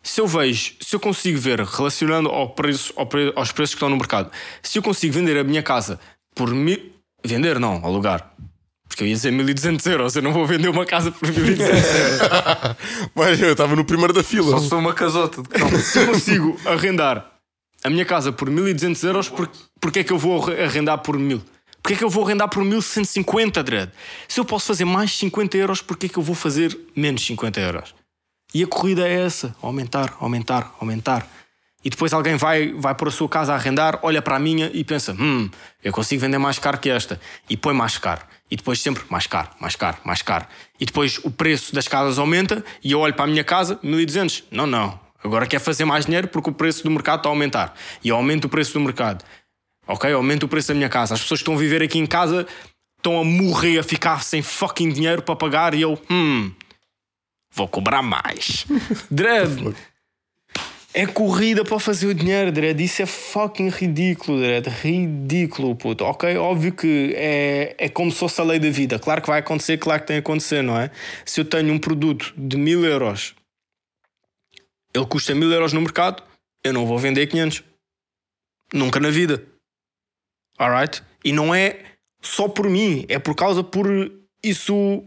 S2: se eu vejo, se eu consigo ver, relacionando ao preço, ao pre- aos preços que estão no mercado, se eu consigo vender a minha casa por mil. Vender não, alugar. Porque eu ia dizer 1200 euros, eu não vou vender uma casa por 1200 euros.
S3: Mas eu estava no primeiro da fila.
S1: Só se for uma casota de calma.
S2: se eu consigo arrendar a minha casa por 1200 euros, por, porque é que eu vou arrendar por 1000? Porque é que eu vou arrendar por 1150, Dredd? Se eu posso fazer mais 50 euros, porque é que eu vou fazer menos 50 euros? E a corrida é essa: aumentar, aumentar, aumentar. E depois alguém vai, vai para a sua casa a arrendar, olha para a minha e pensa: hum, eu consigo vender mais caro que esta. E põe mais caro. E depois sempre mais caro, mais caro, mais caro. E depois o preço das casas aumenta e eu olho para a minha casa, 1200. Não, não. Agora quer fazer mais dinheiro porque o preço do mercado está a aumentar. E eu aumento o preço do mercado. Ok? Aumento o preço da minha casa. As pessoas que estão a viver aqui em casa estão a morrer, a ficar sem fucking dinheiro para pagar e eu, hum, vou cobrar mais. Dread. É corrida para fazer o dinheiro, Dredd. Isso é fucking ridículo, Dredd. Ridículo, puto. Ok? Óbvio que é, é como se fosse a lei da vida. Claro que vai acontecer, claro que tem a acontecer, não é? Se eu tenho um produto de mil euros, ele custa mil euros no mercado, eu não vou vender 500. Nunca na vida. Alright? E não é só por mim, é por causa por isso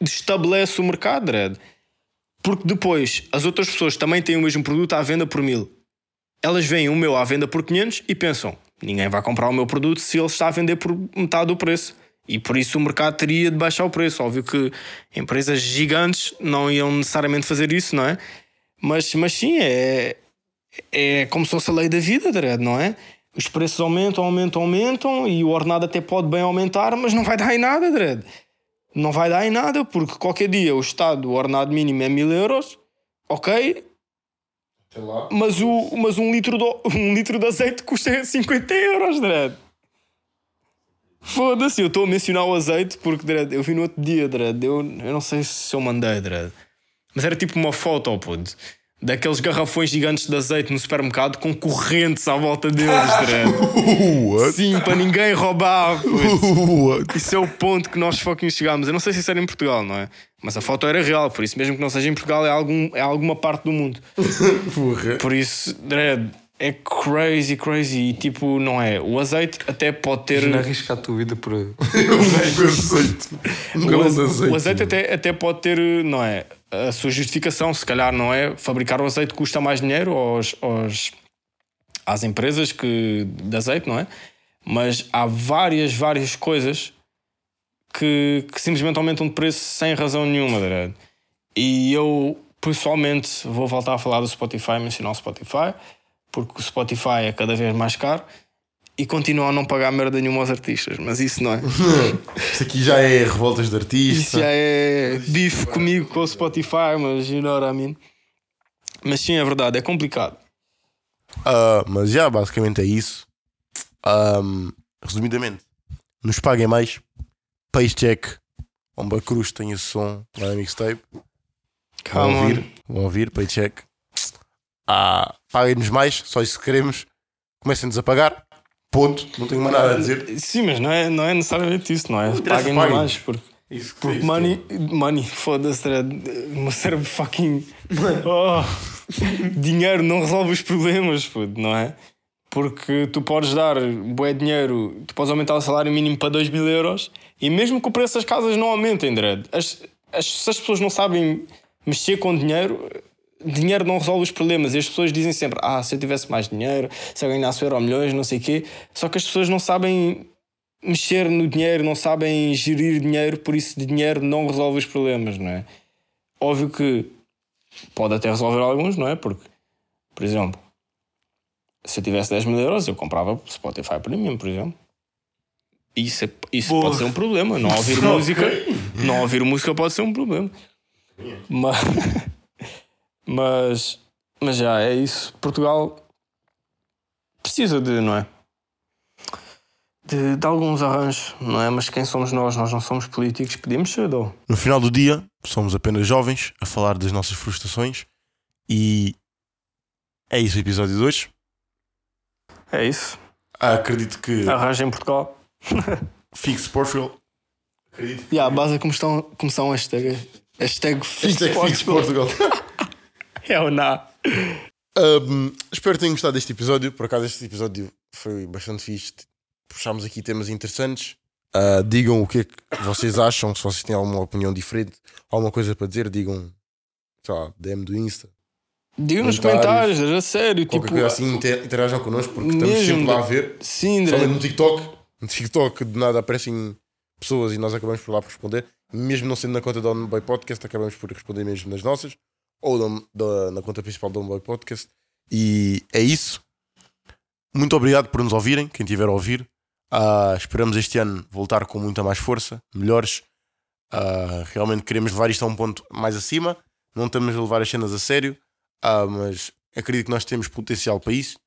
S2: estabelece o mercado, Dredd. Porque depois as outras pessoas também têm o mesmo produto à venda por mil. Elas veem o meu à venda por 500 e pensam: ninguém vai comprar o meu produto se ele está a vender por metade do preço. E por isso o mercado teria de baixar o preço. Óbvio que empresas gigantes não iam necessariamente fazer isso, não é? Mas, mas sim, é, é como se fosse a lei da vida, não é? Os preços aumentam, aumentam, aumentam e o ordenado até pode bem aumentar, mas não vai dar em nada, Dredd não vai dar em nada, porque qualquer dia o Estado, o ordenado mínimo é mil euros, ok? Mas, o, mas um, litro de, um litro de azeite custa 50 euros, Dredd. Foda-se, eu estou a mencionar o azeite porque, Dredd, eu vi no outro dia, Dredd, eu, eu não sei se eu mandei, Dredd. Mas era tipo uma foto, puto daqueles garrafões gigantes de azeite no supermercado com correntes à volta deles, Sim, para ninguém roubar. Isso é o ponto que nós fucking chegámos. Eu não sei se isso era em Portugal, não é? Mas a foto era real, por isso, mesmo que não seja em Portugal, é, algum, é alguma parte do mundo. por isso, Dredd, é crazy, crazy. E tipo, não é? O azeite até pode ter.
S1: Não arriscar a tua vida por. o
S2: azeite. O azeite até, até pode ter, não é? A sua justificação, se calhar, não é? Fabricar o azeite custa mais dinheiro aos, aos, às empresas que, de azeite, não é? Mas há várias, várias coisas que, que simplesmente aumentam de preço sem razão nenhuma, verdade? E eu, pessoalmente, vou voltar a falar do Spotify, mencionar o Spotify, porque o Spotify é cada vez mais caro e continua a não pagar merda nenhuma aos artistas, mas isso não é.
S3: isso aqui já é revoltas de artistas.
S2: Isso já é bife comigo com o Spotify, mas you know what I mean. Mas sim, é verdade, é complicado.
S3: Uh, mas já, basicamente é isso. Um, resumidamente, nos paguem mais. Paycheck. Bomba Cruz tem esse som lá na mixtape. Vão ouvir, vão ouvir, paycheck. Ah, paguem-nos mais, só isso que queremos. Comecem-nos a pagar. Ponto, não tenho mais nada a dizer.
S2: Sim, mas não é, não é necessariamente isso, não é? Paguem mais porque, isso, porque isso, money, money foda-se, meu cérebro fucking. Oh, dinheiro não resolve os problemas, puto, não é? Porque tu podes dar bué dinheiro, tu podes aumentar o salário mínimo para 2 mil euros e mesmo que o preço das casas não aumentem, Dredd, as, as, se as pessoas não sabem mexer com dinheiro, dinheiro não resolve os problemas. E as pessoas dizem sempre: Ah, se eu tivesse mais dinheiro, se eu ganhasse euro milhões, não sei o quê. Só que as pessoas não sabem mexer no dinheiro, não sabem gerir dinheiro, por isso dinheiro não resolve os problemas, não é? Óbvio que pode até resolver alguns, não é? Porque, por exemplo, se eu tivesse 10 mil euros, eu comprava Spotify Premium, por exemplo. Isso, é, isso pode ser um problema. Não ouvir música, não ouvir música pode ser um problema. Mas. Mas, mas já é isso. Portugal precisa de, não é? De, de, alguns arranjos, não é? Mas quem somos nós? Nós não somos políticos, pedimos cedo.
S3: No final do dia, somos apenas jovens a falar das nossas frustrações e é isso o episódio de hoje.
S2: É isso.
S3: Ah, acredito que.
S2: Arranjo em Portugal.
S3: Fixe Portugal.
S2: Acredito. E yeah, a base é como estão, como são hashtag. Hashtag Fixe Portugal. É ou não?
S3: Um, espero que tenham gostado deste episódio. Por acaso, este episódio foi bastante fixe. Puxámos aqui temas interessantes. Uh, digam o que é que vocês acham. Se vocês têm alguma opinião diferente, alguma coisa para dizer, digam. Sei lá, DM do Insta.
S2: Digam nos comentários, a sério.
S3: Qualquer tipo, coisa assim, interajam connosco porque estamos sempre lá a ver.
S2: Sim,
S3: Só no TikTok. No TikTok, de nada aparecem pessoas e nós acabamos por lá por responder. Mesmo não sendo na conta do Boy Podcast, acabamos por responder mesmo nas nossas ou da, da, na conta principal do Homeboy Podcast. E é isso. Muito obrigado por nos ouvirem, quem estiver a ouvir. Uh, esperamos este ano voltar com muita mais força, melhores. Uh, realmente queremos levar isto a um ponto mais acima. Não estamos a levar as cenas a sério, uh, mas acredito que nós temos potencial para isso.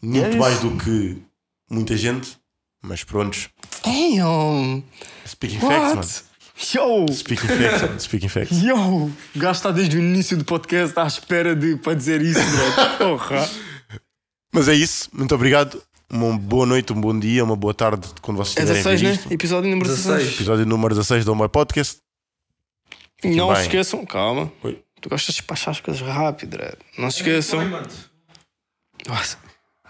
S3: Muito é mais do que muita gente, mas prontos.
S2: Damn!
S3: Speaking facts, mano.
S2: Yo!
S3: Speaking facts. Speaking facts.
S2: Yo! O gajo está desde o início do podcast à espera de, para dizer isso, bro. Porra!
S3: Mas é isso. Muito obrigado. Uma boa noite, um bom dia, uma boa tarde quando vocês
S2: É
S3: estiverem a
S2: 16,
S3: ver
S2: né? Episódio número 16.
S1: 16.
S3: Episódio número 16 do My Podcast.
S2: Não
S3: bem.
S2: se esqueçam, calma.
S3: Oi.
S2: Tu gostas de despachar as coisas rápido, Dredd. Não se esqueçam. Nossa.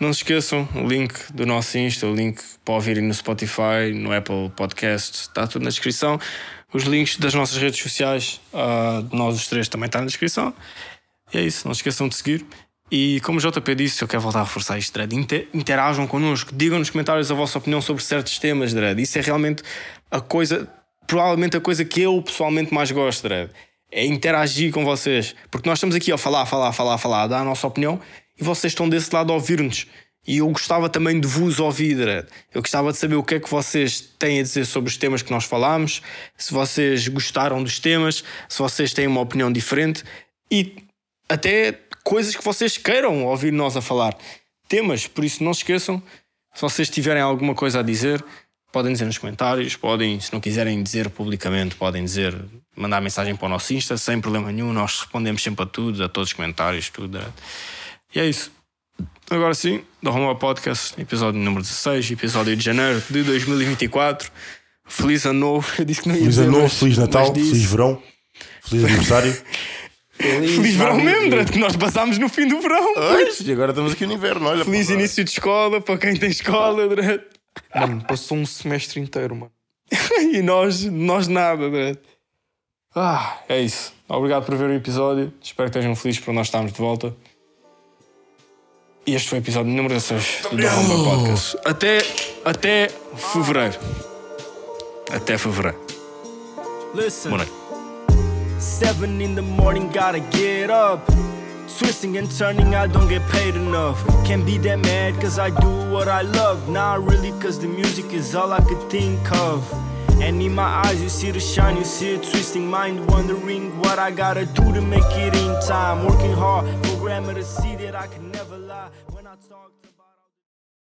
S2: Não se esqueçam o link do nosso Insta, o link para ouvirem no Spotify, no Apple Podcast, está tudo na descrição. Os links das nossas redes sociais, de nós os três, também está na descrição. E é isso, não se esqueçam de seguir. E como o JP disse, eu quero voltar a reforçar isto, Dredd. Inter- Interajam connosco, digam nos comentários a vossa opinião sobre certos temas, Dredd. Isso é realmente a coisa, provavelmente a coisa que eu pessoalmente mais gosto, Dredd. É interagir com vocês. Porque nós estamos aqui a falar, falar, falar, falar, a dar a nossa opinião e vocês estão desse lado a ouvir-nos. E eu gostava também de vos ouvir. Eu gostava de saber o que é que vocês têm a dizer sobre os temas que nós falámos, se vocês gostaram dos temas, se vocês têm uma opinião diferente e até coisas que vocês queiram ouvir nós a falar. Temas, por isso não se esqueçam. Se vocês tiverem alguma coisa a dizer, podem dizer nos comentários, podem, se não quiserem dizer publicamente, podem dizer, mandar mensagem para o nosso Insta, sem problema nenhum. Nós respondemos sempre a tudo, a todos os comentários, tudo. E é isso. Agora sim, do Roma Podcast, episódio número 16, episódio de janeiro de 2024. Feliz ano novo. Eu disse que não ia
S3: Feliz
S2: dizer,
S3: ano novo,
S2: mas-
S3: Feliz Natal. Feliz Verão, Feliz Aniversário.
S2: Feliz verão mesmo, que nós passámos no fim do verão.
S3: Pois, e agora estamos aqui no inverno, olha.
S2: Feliz
S3: pá.
S2: início de escola para quem tem escola, Dredd.
S1: Mano, passou um semestre inteiro, mano.
S2: E nós, nós nada, Dredd. Ah, é isso. Obrigado por ver o episódio. Espero que estejam felizes por nós estarmos de volta. E este foi o episódio número 16 do Arromba Podcast. Até, até fevereiro. Até fevereiro.
S4: Listen.
S2: Boa noite.
S4: Seven in the morning, gotta get up. Twisting and turning, I don't get paid enough. Can't be that mad, cause I do what I love. Not really, cause the music is all I could think of. And in my eyes, you see the shine, you see a twisting. Mind wondering what I gotta do to make it in time. Working hard, programmer to see that I can never lie.